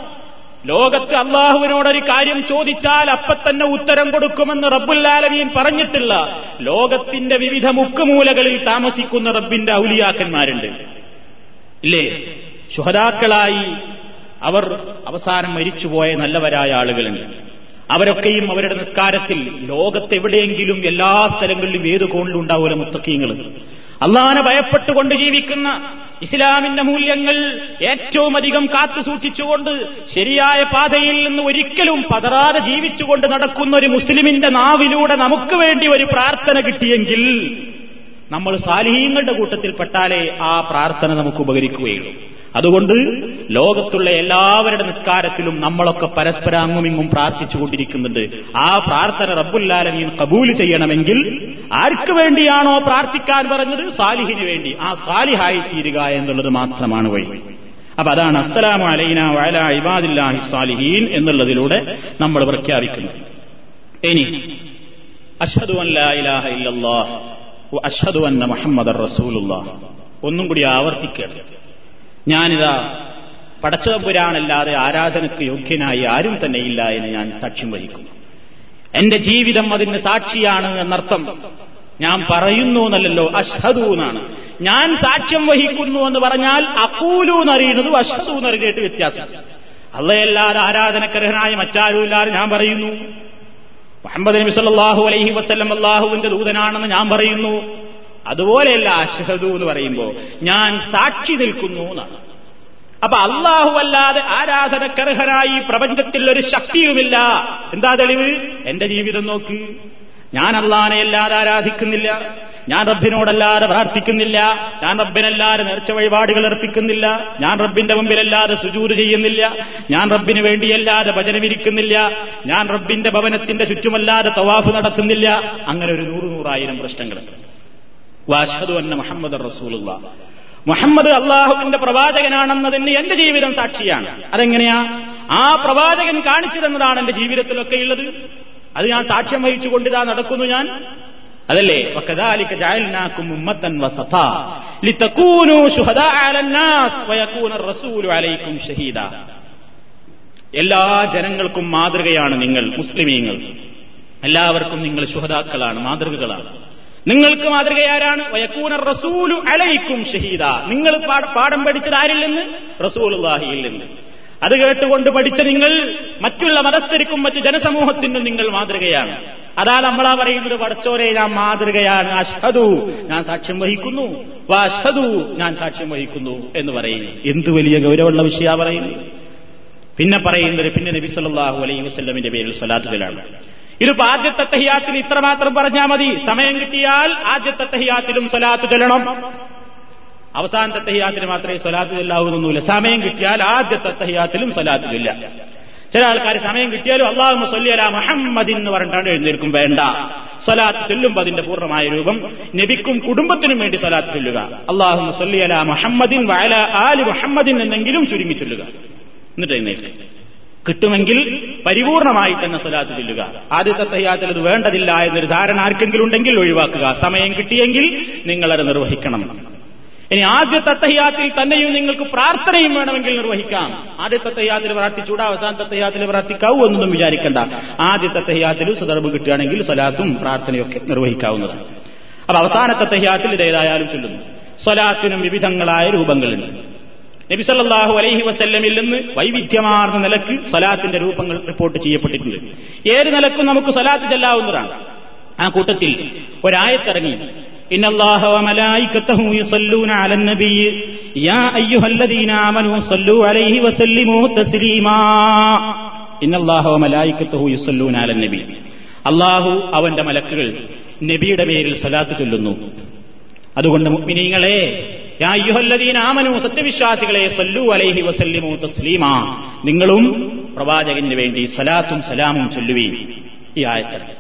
ലോകത്ത് അള്ളാഹുവിനോടൊരു കാര്യം ചോദിച്ചാൽ അപ്പത്തന്നെ ഉത്തരം കൊടുക്കുമെന്ന് റബ്ബുല്ലാലമീൻ പറഞ്ഞിട്ടില്ല. ലോകത്തിന്റെ വിവിധ മുക്കുമൂലകളിൽ താമസിക്കുന്ന റബ്ബിന്റെ ഔലിയാക്കന്മാരുണ്ട്. ഇല്ലേ? ശുഹതാക്കളായി അവർ അവസാനം മരിച്ചുപോയ നല്ലവരായ ആളുകളുണ്ട്. അവരൊക്കെയും അവരുടെ നിസ്കാരത്തിൽ ലോകത്തെവിടെയെങ്കിലും എല്ലാ സ്ഥലങ്ങളിലും ഏത് കോണിലും ഉണ്ടാവില്ല മുത്തക്കീങ്ങൾ അള്ളാനെ ഭയപ്പെട്ടുകൊണ്ട് ജീവിക്കുന്ന ഇസ്ലാമിന്റെ മൂല്യങ്ങൾ ഏറ്റവും അധികം കാത്തു സൂക്ഷിച്ചുകൊണ്ട് ശരിയായ പാതയിൽ നിന്ന് ഒരിക്കലും പതറാതെ ജീവിച്ചുകൊണ്ട് നടക്കുന്ന ഒരു മുസ്ലിമിന്റെ നാവിലൂടെ നമുക്ക് വേണ്ടി ഒരു പ്രാർത്ഥന കിട്ടിയെങ്കിൽ നമ്മൾ സാലിഹീങ്ങളുടെ കൂട്ടത്തിൽ പെട്ടാലേ ആ പ്രാർത്ഥന നമുക്ക് ഉപകരിക്കുകയുള്ളൂ. അതുകൊണ്ട് ലോകത്തുള്ള എല്ലാവരുടെ നിസ്കാരത്തിലും നമ്മളൊക്കെ പരസ്പരം അങ്ങുമിങ്ങും പ്രാർത്ഥിച്ചുകൊണ്ടിരിക്കുന്നുണ്ട്. ആ പ്രാർത്ഥന റബ്ബുല്ലാലമീൻ കബൂൽ ചെയ്യണമെങ്കിൽ ആർക്ക് വേണ്ടിയാണോ പ്രാർത്ഥിക്കാൻ പറഞ്ഞത്? സാലിഹിന് വേണ്ടി. ആ സാലിഹായി തീരുക എന്നുള്ളത് മാത്രമാണ് വഴി. അപ്പൊ അതാണ് അസ്സലാം അലൈന വയല ഇബാദില്ലാഹി സാലിഹീൻ എന്നുള്ളതിലൂടെ നമ്മൾ പ്രഖ്യാപിക്കുന്നത്. ഇനി അഷ്ഹദു അൻ ലാ ഇലാഹ ഇല്ലല്ലാഹ് അന്ന മുഹമ്മദർ റസൂലുള്ള. ഒന്നും കൂടി ആവർത്തിക്കരുത് ഞാനിതാ പടച്ചതമ്പുരാനല്ലാതെ ആരാധനയ്ക്ക് യോഗ്യനായി ആരും തന്നെ ഇല്ല എന്ന് ഞാൻ സാക്ഷ്യം വഹിക്കുന്നു. എന്റെ ജീവിതം അതിന് സാക്ഷിയാണ് എന്നർത്ഥം ഞാൻ പറയുന്നു എന്നല്ലല്ലോ അഷ്ഹദു എന്നാണ്. ഞാൻ സാക്ഷ്യം വഹിക്കുന്നു എന്ന് പറഞ്ഞാൽ അക്കൂലു എന്നറിയുന്നതും അഷ്ഹദു എന്നറിയിട്ട് വ്യത്യാസം. അള്ളയല്ലാതെ ആരാധനക്കർഹനായ മറ്റാരുമില്ലാതെ ഞാൻ പറയുന്നു. മുഹമ്മദ് നബി സല്ലല്ലാഹു അലൈഹി വസല്ലം അള്ളാഹുവിന്റെ ദൂതനാണെന്ന് ഞാൻ പറയുന്നു. അതുപോലെയല്ല അഷഹദു എന്ന് പറയുമ്പോൾ ഞാൻ സാക്ഷി നിൽക്കുന്നു എന്നാണ്. അപ്പൊ അള്ളാഹു അല്ലാതെ ആരാധനക്കർഹരായി പ്രപഞ്ചത്തിൽ ഒരു ശക്തിയുമില്ല. എന്താ തെളിവ്? എന്റെ ജീവിതം നോക്ക്. ഞാൻ അള്ളാനെ അല്ലാതെ ആരാധിക്കുന്നില്ല. ഞാൻ റബ്ബിനോടല്ലാതെ പ്രാർത്ഥിക്കുന്നില്ല. ഞാൻ റബ്ബിനല്ലാതെ നേർച്ച വഴിപാടുകൾ അർപ്പിക്കുന്നില്ല. ഞാൻ റബ്ബിന്റെ മുമ്പിലല്ലാതെ സുജൂര് ചെയ്യുന്നില്ല. ഞാൻ റബ്ബിന് വേണ്ടിയല്ലാതെ ഭജനമിരിക്കുന്നില്ല ഞാൻ റബ്ബിന്റെ ഭവനത്തിന്റെ ചുറ്റുമല്ലാതെ തവാഫ് നടത്തുന്നില്ല. അങ്ങനെ ഒരു നൂറ് നൂറായിരം പ്രശ്നങ്ങൾ. വാഷദു അന്ന മുഹമ്മദ് റസൂലുള്ള. മുഹമ്മദ് അള്ളാഹുവിന്റെ പ്രവാചകനാണെന്നതിന് എന്റെ ജീവിതം സാക്ഷിയാണ്. അതെങ്ങനെയാ? ആ പ്രവാചകൻ കാണിച്ചു തന്നതാണ് എന്റെ ജീവിതത്തിലൊക്കെ ഉള്ളത്. അത് ഞാൻ സാക്ഷ്യം വഹിച്ചുകൊണ്ട് ഇതാ നടക്കുന്നു ഞാൻ. അതല്ലേ? എല്ലാ ജനങ്ങൾക്കും മാതൃകയാണ് നിങ്ങൾ മുസ്ലിമീങ്ങൾ. എല്ലാവർക്കും നിങ്ങൾ ശുഹദാക്കളാണ് മാതൃകകളാണ്. നിങ്ങൾക്ക് മാതൃകയാരാണ് വയക്കൂനർ റസൂലു അലൈക്കും ഷഹീദ. നിങ്ങൾ പാഠം പഠിച്ചത് ആരിൽ നിന്ന്? റസൂലുല്ലാഹിയിൽ നിന്ന്. അത് കേട്ടുകൊണ്ട് പഠിച്ച നിങ്ങൾ മറ്റുള്ള മതസ്ഥരിക്കും മറ്റ് ജനസമൂഹത്തിനും നിങ്ങൾ മാതൃകയാണ്. അതാ നമ്മളാ പറയുന്നത് പടച്ചോരെ ഞാൻ മാതൃകയാണ്. അഷ്ഹദു ഞാൻ സാക്ഷ്യം വഹിക്കുന്നു. വാഷ്ഹദു ഞാൻ സാക്ഷ്യം വഹിക്കുന്നു എന്ന് പറയുന്നു. എന്ത് വലിയ ഗൗരവമുള്ള വിഷയ പറയുന്നു പിന്നെ പറയുന്നത് പിന്നെ നബി സല്ലാഹു അലൈഹി വസ്ലമിന്റെ പേരിൽ സ്വലാത്തുകളാണ്. ഇതിപ്പോ ആദ്യത്തെ തഹിയാത്തിൽ ഇത്രമാത്രം പറഞ്ഞാൽ മതി. സമയം കിട്ടിയാൽ ആദ്യത്തെ തഹിയാത്തിലും സ്വലാത്ത് ചൊല്ലണം. അവസാനത്തെ തഹിയാത്തിൽ മാത്രമേ സ്വലാത്ത് ചൊല്ലാവുന്നൊന്നുമില്ല സമയം കിട്ടിയാൽ ആദ്യത്തെ തഹിയാത്തിലും സ്വലാത്ത് ചൊല്ല ചില ആൾക്കാർ സമയം കിട്ടിയാലും അള്ളാഹു സൊല്ലിയല മുഹമ്മദ് എന്ന് പറഞ്ഞിട്ടാണ് എഴുന്നേൽക്കും. വേണ്ട. സ്വലാത്ത് ചൊല്ലുമ്പോൾ അതിന്റെ പൂർണമായ രൂപം നബിക്കും കുടുംബത്തിനും വേണ്ടി സ്വലാത്ത് ചൊല്ലുക. അള്ളാഹു സൊല്ലിയല മുഹമ്മദിൻ വയല ആലി മുഹമ്മദിൻ എന്നെങ്കിലും ചുരുങ്ങി ചൊല്ലുക. എന്നിട്ട് എഴുന്നേൽക്കും കിട്ടുമെങ്കിൽ പരിപൂർണമായി തന്നെ സ്വലാത്ത് ചൊല്ലുക. ആദ്യത്തെ തയ്യാത്തിൽ അത് വേണ്ടതില്ല എന്നൊരു ധാരണ ആർക്കെങ്കിലും ഉണ്ടെങ്കിൽ ഒഴിവാക്കുക. സമയം കിട്ടിയെങ്കിൽ നിങ്ങളത് നിർവഹിക്കണം. ഇനി ആദ്യത്തെ തയ്യാത്തിൽ തന്നെയും നിങ്ങൾക്ക് പ്രാർത്ഥനയും വേണമെങ്കിൽ നിർവഹിക്കാം. ആദ്യത്തെ തയ്യാത്തിൽ പ്രാർത്ഥിച്ചൂടാ അവസാനത്തെ തയ്യാത്തിൽ പ്രാർത്ഥിക്കാവൂ എന്നൊന്നും വിചാരിക്കണ്ട. ആദ്യത്തെ തയ്യാത്തിൽ സദർബ് കിട്ടുകയാണെങ്കിൽ സ്വലാത്തും പ്രാർത്ഥനയൊക്കെ നിർവഹിക്കാവുന്നതാണ്. അപ്പൊ അവസാന തയ്യാത്തിൽ ഇതേതായാലും ചൊല്ലുന്നു. സ്വലാത്തിനും വിവിധങ്ങളായ രൂപങ്ങളുണ്ട്. നബിസല്ലാഹു അലൈഹി വസല്ലമിൽ നിന്ന് വൈവിധ്യമാർന്ന നിലയ്ക്ക് സ്വലാത്തിന്റെ രൂപങ്ങൾ റിപ്പോർട്ട് ചെയ്യപ്പെട്ടിട്ടുണ്ട്. ഏത് നിലക്കും നമുക്ക് സ്വലാത്ത് ചെല്ലാവുന്നതാണ്. ആ കൂട്ടത്തിൽ ഒരായത്തിറങ്ങി إن الله وملائكته يصلون على النبي يا أيها الذين آمنوا صلوا عليه وسلموا تسليما إن الله وملائكته يصلون على النبي അള്ളാഹു അവന്റെ മലക്കുകൾ നബിയുടെ പേരിൽ സ്വലാത്ത് ചൊല്ലുന്നു അതുകൊണ്ട് മുഗ്മിനീങ്ങളെ ആമനു സത്യവിശ്വാസികളെ സല്ലു അലൈഹി വസല്ലിമു തസ്ലീമാ നിങ്ങളും പ്രവാചകന് വേണ്ടി സലാത്തും സലാമും ചൊല്ലുവീൻ ഈ ആയത്തിറങ്ങി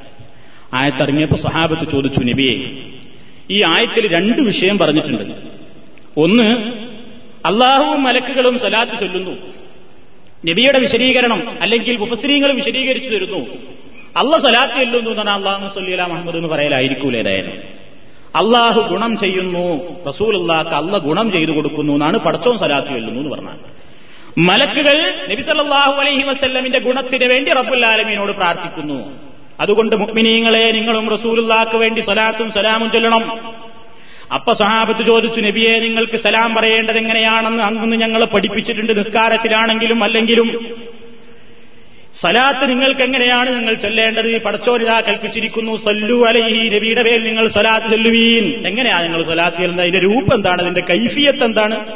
ആയത്തിറങ്ങിയപ്പോൾ സഹാബത്ത് ചോദിച്ചു നബിയെ ഈ ആയത്തിൽ രണ്ട് വിഷയം പറഞ്ഞിട്ടുണ്ട്. ഒന്ന് അള്ളാഹുവും മലക്കുകളും സലാത്ത് ചൊല്ലുന്നു. നബിയുടെ വിശദീകരണം അല്ലെങ്കിൽ ഉപസ്ത്രീകൾ വിശദീകരിച്ചു തരുന്നു. അള്ള സലാത്ത് ചൊല്ലുന്നു എന്നാണ് അള്ളാഹു സല്ലി മുഹമ്മദ് എന്ന് പറയലായിരിക്കൂലേതായാലും അള്ളാഹു ഗുണം ചെയ്യുന്നു. റസൂൽ അള്ളാഹ് അല്ല ഗുണം ചെയ്തു കൊടുക്കുന്നു എന്നാണ് പടച്ചവും സലാത്ത് ചൊല്ലുന്നു എന്ന് പറഞ്ഞാൽ മലക്കുകൾ നബി സല്ലാഹു അലൈഹി വസ്ല്ലമിന്റെ ഗുണത്തിന് വേണ്ടി റബ്ബുല്ലാലമീനോട് പ്രാർത്ഥിക്കുന്നു. അതുകൊണ്ട് മുഗ്മിനീങ്ങളെ നിങ്ങളും റസൂലുള്ളാക്ക് വേണ്ടി സലാത്തും സലാമും ചൊല്ലണം. അപ്പൊ സഹാബത്ത് ചോദിച്ചു നബിയെ നിങ്ങൾക്ക് സലാം പറയേണ്ടത് എങ്ങനെയാണെന്ന് അന്ന് ഞങ്ങൾ പഠിപ്പിച്ചിട്ടുണ്ട് നിസ്കാരത്തിലാണെങ്കിലും അല്ലെങ്കിലും. സലാത്ത് നിങ്ങൾക്ക് എങ്ങനെയാണ് നിങ്ങൾ ചൊല്ലേണ്ടത്? പടച്ചോരിതാ കൽപ്പിച്ചിരിക്കുന്നു സല്ലു അലൈഹി നബിയുടെ പേരിൽ നിങ്ങൾ സലാത്ത് ചൊല്ലുവീൻ. എങ്ങനെയാണ് നിങ്ങൾ സലാത്ത് ചെല്ലുന്നത്? അതിന്റെ രൂപം എന്താണ്? അതിന്റെ കൈഫിയത്ത് എന്താണ്?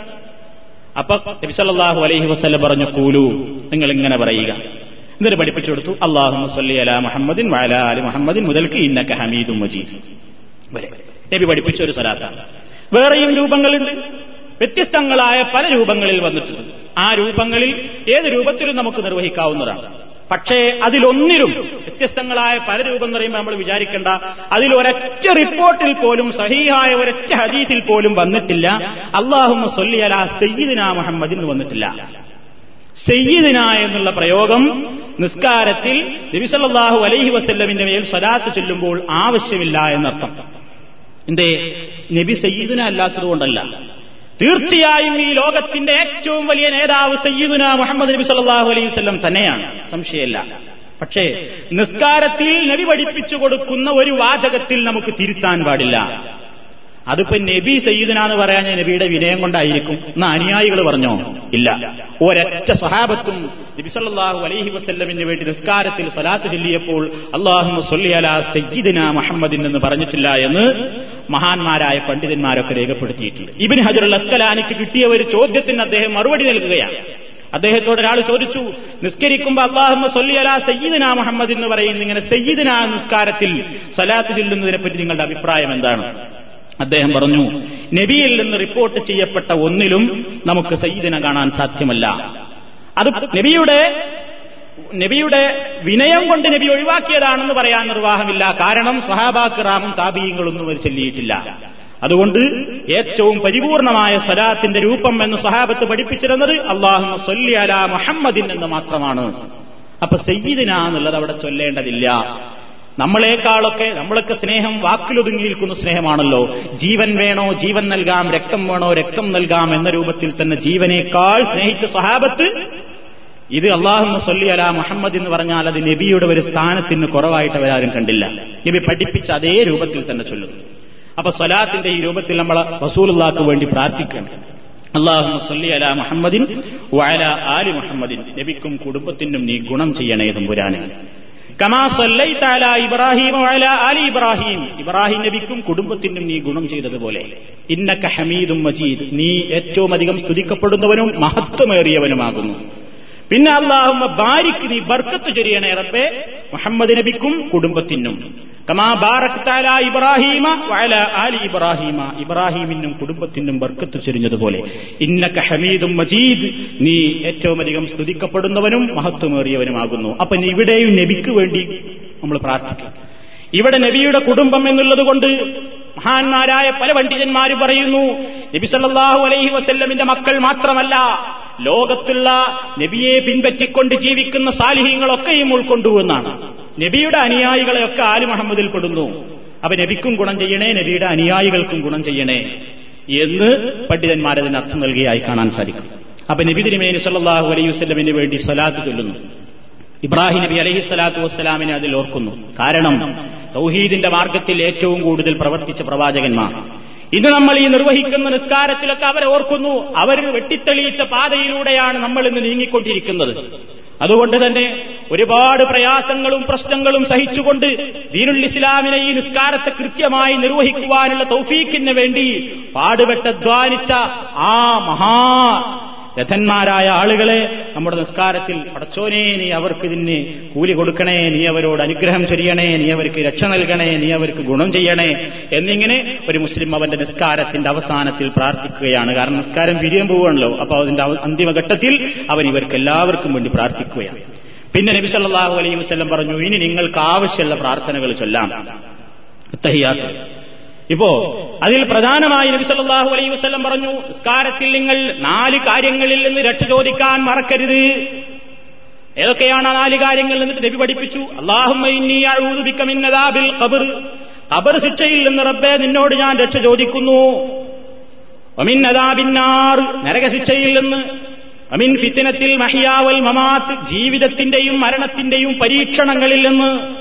അപ്പൊ നബി സല്ലല്ലാഹു അലൈഹി വസല്ലം പറഞ്ഞു കൂലു നിങ്ങൾ ഇങ്ങനെ പറയുക. എന്നിട്ട് പഠിപ്പിച്ചു കൊടുത്തു അള്ളാഹു സല്ലി അല മുഹമ്മദിൻ വഅല അലി മുഹമ്മദിൻ മുതൽക്ക് ഇന്നക്ക ഹമീദും മജീദ്. വരെ. നബി പഠിപ്പിച്ച ഒരു സലാത്താണ്. വേറെയും രൂപങ്ങളുണ്ട്. വ്യത്യസ്തങ്ങളായ പല രൂപങ്ങളിൽ വന്നിട്ടുണ്ട്. ആ രൂപങ്ങളിൽ ഏത് രൂപത്തിലും നമുക്ക് നിർവഹിക്കാവുന്നതാണ്. പക്ഷേ അതിലൊന്നിലും വ്യത്യസ്തങ്ങളായ പല രൂപം എന്ന് പറയുമ്പോൾ നമ്മൾ വിചാരിക്കേണ്ട. അതിൽ ഒരൊറ്റ റിപ്പോർട്ടിൽ പോലും സഹീഹായ ഒരൊറ്റ ഹദീസിൽ പോലും വന്നിട്ടില്ല. അള്ളാഹു സൊല്ലിയല സയ്യിദിന മുഹമ്മദിന് വന്നിട്ടില്ല. സയ്യിദിന എന്നുള്ള പ്രയോഗം നിസ്കാരത്തിൽ നബിസല്ലാഹു അലൈഹി വസല്ലമിന്റെ മേൽ സ്വലാത്ത് ചൊല്ലുമ്പോൾ ആവശ്യമില്ല എന്നർത്ഥം. എന്തേ? നബി സയ്യിദിന അല്ലാത്തതുകൊണ്ടല്ല തീർച്ചയായും ഈ ലോകത്തിന്റെ ഏറ്റവും വലിയ നേതാവ് സയ്യിദുന മുഹമ്മദ് നബി സല്ലാഹു അലൈഹി വസല്ലം തന്നെയാണ്. സംശയമല്ല. പക്ഷേ നിസ്കാരത്തിൽ നബി പഠിപ്പിച്ചു കൊടുക്കുന്ന ഒരു വാചകത്തിൽ നമുക്ക് തിരുത്താൻ പാടില്ല. അതിപ്പോ നബി സയ്യിദനാന്ന് പറയാൻ നബിയുടെ വിനയം കൊണ്ടായിരിക്കും എന്ന അനുയായികൾ പറഞ്ഞോ? ഇല്ല. ഒരൊറ്റ സഹാബത്തും നബി സല്ലല്ലാഹു അലൈഹി വസ്ല്ലമിന് വേണ്ടി നിസ്കാരത്തിൽ സലാത്ത് ചൊല്ലിയപ്പോൾ അള്ളാഹു സൊല്ലിയല സയ്യിദിന മുഹമ്മദിൻ എന്ന് പറഞ്ഞിട്ടില്ല എന്ന് മഹാന്മാരായ പണ്ഡിതന്മാരൊക്കെ രേഖപ്പെടുത്തിയിട്ടുണ്ട്. ഇബിൻ ഹജറുൽ അസ്കലാനിക്ക് കിട്ടിയ ഒരു ചോദ്യത്തിന് അദ്ദേഹം മറുപടി നൽകുകയാണ്. അദ്ദേഹത്തോട് ഒരാൾ ചോദിച്ചു നിസ്കരിക്കുമ്പോൾ അള്ളാഹുമ്മ സൊല്ലിയല സയ്യിദിന മുഹമ്മദ് എന്ന് പറയുന്ന ഇങ്ങനെ സയ്യിദിന നിസ്കാരത്തിൽ സലാത്ത് ചൊല്ലുന്നതിനെ പറ്റി നിങ്ങളുടെ അഭിപ്രായം എന്താണ്? അദ്ദേഹം പറഞ്ഞു നബിയിൽ നിന്ന് റിപ്പോർട്ട് ചെയ്യപ്പെട്ട ഒന്നിലും നമുക്ക് സയ്യിദിനെ കാണാൻ സാധ്യമല്ല. അത് നബിയുടെ നബിയുടെ വിനയം കൊണ്ട് നബി ഒഴിവാക്കിയതാണെന്ന് പറയാൻ നിർവാഹമില്ല. കാരണം സഹാബാക്കിറാമും താപീയങ്ങളൊന്നും അവർ ചൊല്ലിയിട്ടില്ല. അതുകൊണ്ട് ഏറ്റവും പരിപൂർണമായ സ്വലാത്തിന്റെ രൂപം എന്ന് സഹാബത്ത് പഠിപ്പിച്ചിരുന്നത് അള്ളാഹു സൊല്ലി അല മുഹമ്മദിൻ എന്ന് മാത്രമാണ്. അപ്പൊ സയ്യിദിനാന്നുള്ളത് അവിടെ ചൊല്ലേണ്ടതില്ല. നമ്മളെക്കാളൊക്കെ നമ്മളൊക്കെ സ്നേഹം വാക്കിലൊതുങ്ങി നിൽക്കുന്ന സ്നേഹമാണല്ലോ. ജീവൻ വേണോ ജീവൻ നൽകാം രക്തം വേണോ രക്തം നൽകാം എന്ന രൂപത്തിൽ തന്നെ ജീവനേക്കാൾ സ്നേഹിച്ച സഹാബത്ത് ഇത് അള്ളാഹു സൊല്ലി അല മുഹമ്മദ് എന്ന് പറഞ്ഞാൽ അത് നബിയുടെ ഒരു സ്ഥാനത്തിന് കുറവായിട്ട് അവരാരും കണ്ടില്ല. നബി പഠിപ്പിച്ച അതേ രൂപത്തിൽ തന്നെ ചൊല്ലുന്നു. അപ്പൊ സ്വലാത്തിന്റെ ഈ രൂപത്തിൽ നമ്മൾ റസൂലുള്ളാക്ക് വേണ്ടി പ്രാർത്ഥിക്കണം അള്ളാഹു സൊല്ലി അല മുഹമ്മദിൻ വയല ആലി മുഹമ്മദിൻ. നബിക്കും കുടുംബത്തിനും നീ ഗുണം ചെയ്യണേ തമ്പുരാനെ. കമാ സൊല്ലൈത അല ഇബ്രാഹിം ആലി ഇബ്രാഹിം. ഇബ്രാഹിം നബിക്കും കുടുംബത്തിനും നീ ഗുണം ചെയ്തതുപോലെ. ഇന്നക്ക ഹമീദും മജീദ്. നീ ഏറ്റവും അധികം സ്തുതിക്കപ്പെടുന്നവനും മഹത്വമേറിയവനുമാകുന്നു. പിന്നെ അള്ളാഹുമ്മ ബാരിക്ക് നീ ബർക്കത്ത് ചൊരിയണേ റബ്ബേ. മുഹമ്മദ് നബിക്കും കുടുംബത്തിനും. കമാ ബാറക്താല ഇബ്രാഹീമ വയല ആലി ഇബ്രാഹീമ. ഇബ്രാഹീമിനും കുടുംബത്തിനും ബർക്കത്ത് ചൊരിഞ്ഞതുപോലെ. ഇന്നക ഹമീദും മജീദ്. നീ ഏറ്റവും അധികം സ്തുതിക്കപ്പെടുന്നവനും മഹത്വമേറിയവനുമാകുന്നു. അപ്പൊ ഇവിടെയും നബിക്ക് വേണ്ടി നമ്മൾ പ്രാർത്ഥിക്കും. ഇവിടെ നബിയുടെ കുടുംബം എന്നുള്ളത് കൊണ്ട് മഹാന്മാരായ പല പണ്ഡിതന്മാർ പറയുന്നു നബി സല്ലല്ലാഹു അലൈഹി വസല്ലമിന്റെ മക്കൾ മാത്രമല്ല ലോകത്തുള്ള നബിയെ പിൻപറ്റിക്കൊണ്ട് ജീവിക്കുന്ന സാലിഹ്യങ്ങളൊക്കെയും ഉൾക്കൊണ്ടുവെന്നാണ് നബിയുടെ അനുയായികളെയൊക്കെ ആലു മുഹമ്മദിൽ പെടുന്നു. അപ്പൊ നബിക്കും ഗുണം ചെയ്യണേ നബിയുടെ അനുയായികൾക്കും ഗുണം ചെയ്യണേ എന്ന് പണ്ഡിതന്മാരതിന് അർത്ഥം നൽകിയായി കാണാൻ സാധിക്കും. അപ്പൊ നബി തിരുമേനി സല്ലാഹു അലൈഹി വസ്ലമിന് വേണ്ടി സ്വലാത്ത് ചൊല്ലുന്നു. ഇബ്രാഹിം നബി അലഹി സ്വലാത്തു വസ്സലാമിനെ അതിൽ ഓർക്കുന്നു. കാരണം തൗഹീദിന്റെ മാർഗത്തിൽ ഏറ്റവും കൂടുതൽ പ്രവർത്തിച്ച പ്രവാചകന്മാർ. ഇന്ന് നമ്മൾ ഈ നിർവഹിക്കുന്ന നിസ്കാരത്തിലൊക്കെ അവരെ ഓർക്കുന്നു. അവർ വെട്ടിത്തെളിയിച്ച പാതയിലൂടെയാണ് നമ്മൾ ഇന്ന് നീങ്ങിക്കൊണ്ടിരിക്കുന്നത്. അതുകൊണ്ട് തന്നെ ഒരുപാട് പ്രയാസങ്ങളും പ്രശ്നങ്ങളും സഹിച്ചുകൊണ്ട് ദീനുൽ ഇസ്ലാമിനെ ഈ നിസ്കാരത്തെ കൃത്യമായി നിർവഹിക്കുവാനുള്ള തൗഫീഖിന് വേണ്ടി പാടുപെട്ട് അധ്വാനിച്ച ആ മഹാ രഥന്മാരായ ആളുകളെ നമ്മുടെ നിസ്കാരത്തിൽ പടച്ചോനെ നീ അവർക്ക് ഇതിന് കൂലി കൊടുക്കണേ നീ അവരോട് അനുഗ്രഹം ചെയ്യണേ നീ അവർക്ക് രക്ഷ നൽകണേ നീ അവർക്ക് ഗുണം ചെയ്യണേ എന്നിങ്ങനെ ഒരു മുസ്ലിം അവന്റെ നിസ്കാരത്തിന്റെ അവസാനത്തിൽ പ്രാർത്ഥിക്കുകയാണ്. കാരണം നിസ്കാരം പിരിയാൻ പോവുകയാണല്ലോ. അപ്പൊ അതിന്റെ അന്തിമഘട്ടത്തിൽ അവൻ ഇവർക്ക് എല്ലാവർക്കും വേണ്ടി പ്രാർത്ഥിക്കുകയാണ്. പിന്നെ നബി സല്ലാഹു അലൈഹി വസല്ലം പറഞ്ഞു ഇനി നിങ്ങൾക്ക് ആവശ്യമുള്ള പ്രാർത്ഥനകൾ ചൊല്ലാം. തഹിയാത്ത് ഇപ്പോ അതിൽ പ്രധാനമായി നബി സല്ലല്ലാഹു അലൈഹി വസല്ലം പറഞ്ഞു നിസ്കാരത്തിൽ നിങ്ങൾ നാല് കാര്യങ്ങളിൽ നിന്ന് രക്ഷ ചോദിക്കാൻ മറക്കരുത്. ഏതൊക്കെയാണ് ആ നാല് കാര്യങ്ങൾ എന്നിട്ട് നബി പഠിപ്പിച്ചു? ഖബർ. ശിക്ഷയിൽ നിന്ന് റബ്ബെ നിന്നോട് ഞാൻ രക്ഷ ചോദിക്കുന്നു. നരകശിക്ഷയിൽ നിന്ന്. അമിൻ ഫിത്തിനത്തിൽ മഹിയാവൽ മമാത്ത് ജീവിതത്തിന്റെയും മരണത്തിന്റെയും പരീക്ഷണങ്ങളിൽ നിന്ന്.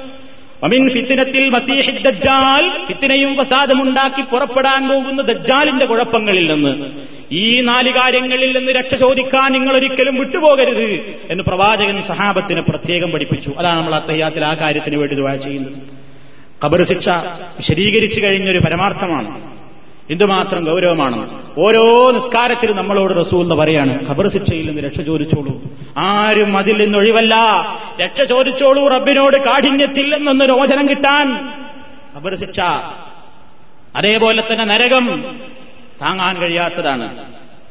അമിൻ ഫിത്തിനത്തിൽ മസീഹി ദജ്ജാൽ ഫിത്തിനയും പുറപ്പെടാൻ പോകുന്ന ദജ്ജാലിന്റെ കുഴപ്പങ്ങളിൽ നിന്ന്. ഈ നാല് കാര്യങ്ങളിൽ നിന്ന് രക്ഷ ചോദിക്കാൻ നിങ്ങൾ ഒരിക്കലും വിട്ടുപോകരുത് എന്ന് പ്രവാചകൻ സഹാബത്തിന് പ്രത്യേകം പഠിപ്പിച്ചു. അതാണ് നമ്മൾ അത്തയ്യാത്തിൽ ആ കാര്യത്തിന് വേണ്ടി ദുവാ ചെയ്യുന്നത്. കബർ ശിക്ഷ വിശദീകരിച്ചു കഴിഞ്ഞൊരു പരമാർത്ഥമാണ്. എന്തുമാത്രം ഗൗരവമാണ് ഓരോ നിസ്കാരത്തിലും നമ്മളോട് റസൂൽ എന്ന് പറയാണ് ഖബർ ശിക്ഷയിൽ നിന്ന് രക്ഷ ചോദിച്ചോളൂ. ആരും അതിൽ നിന്ന് ഒഴിവല്ല. രക്ഷ ചോദിച്ചോളൂ റബ്ബിനോട് കാഠിന്യത്തിൽ രോചനം കിട്ടാൻ. ഖബർ ശിക്ഷ. അതേപോലെ തന്നെ നരകം താങ്ങാൻ കഴിയാത്തതാണ്.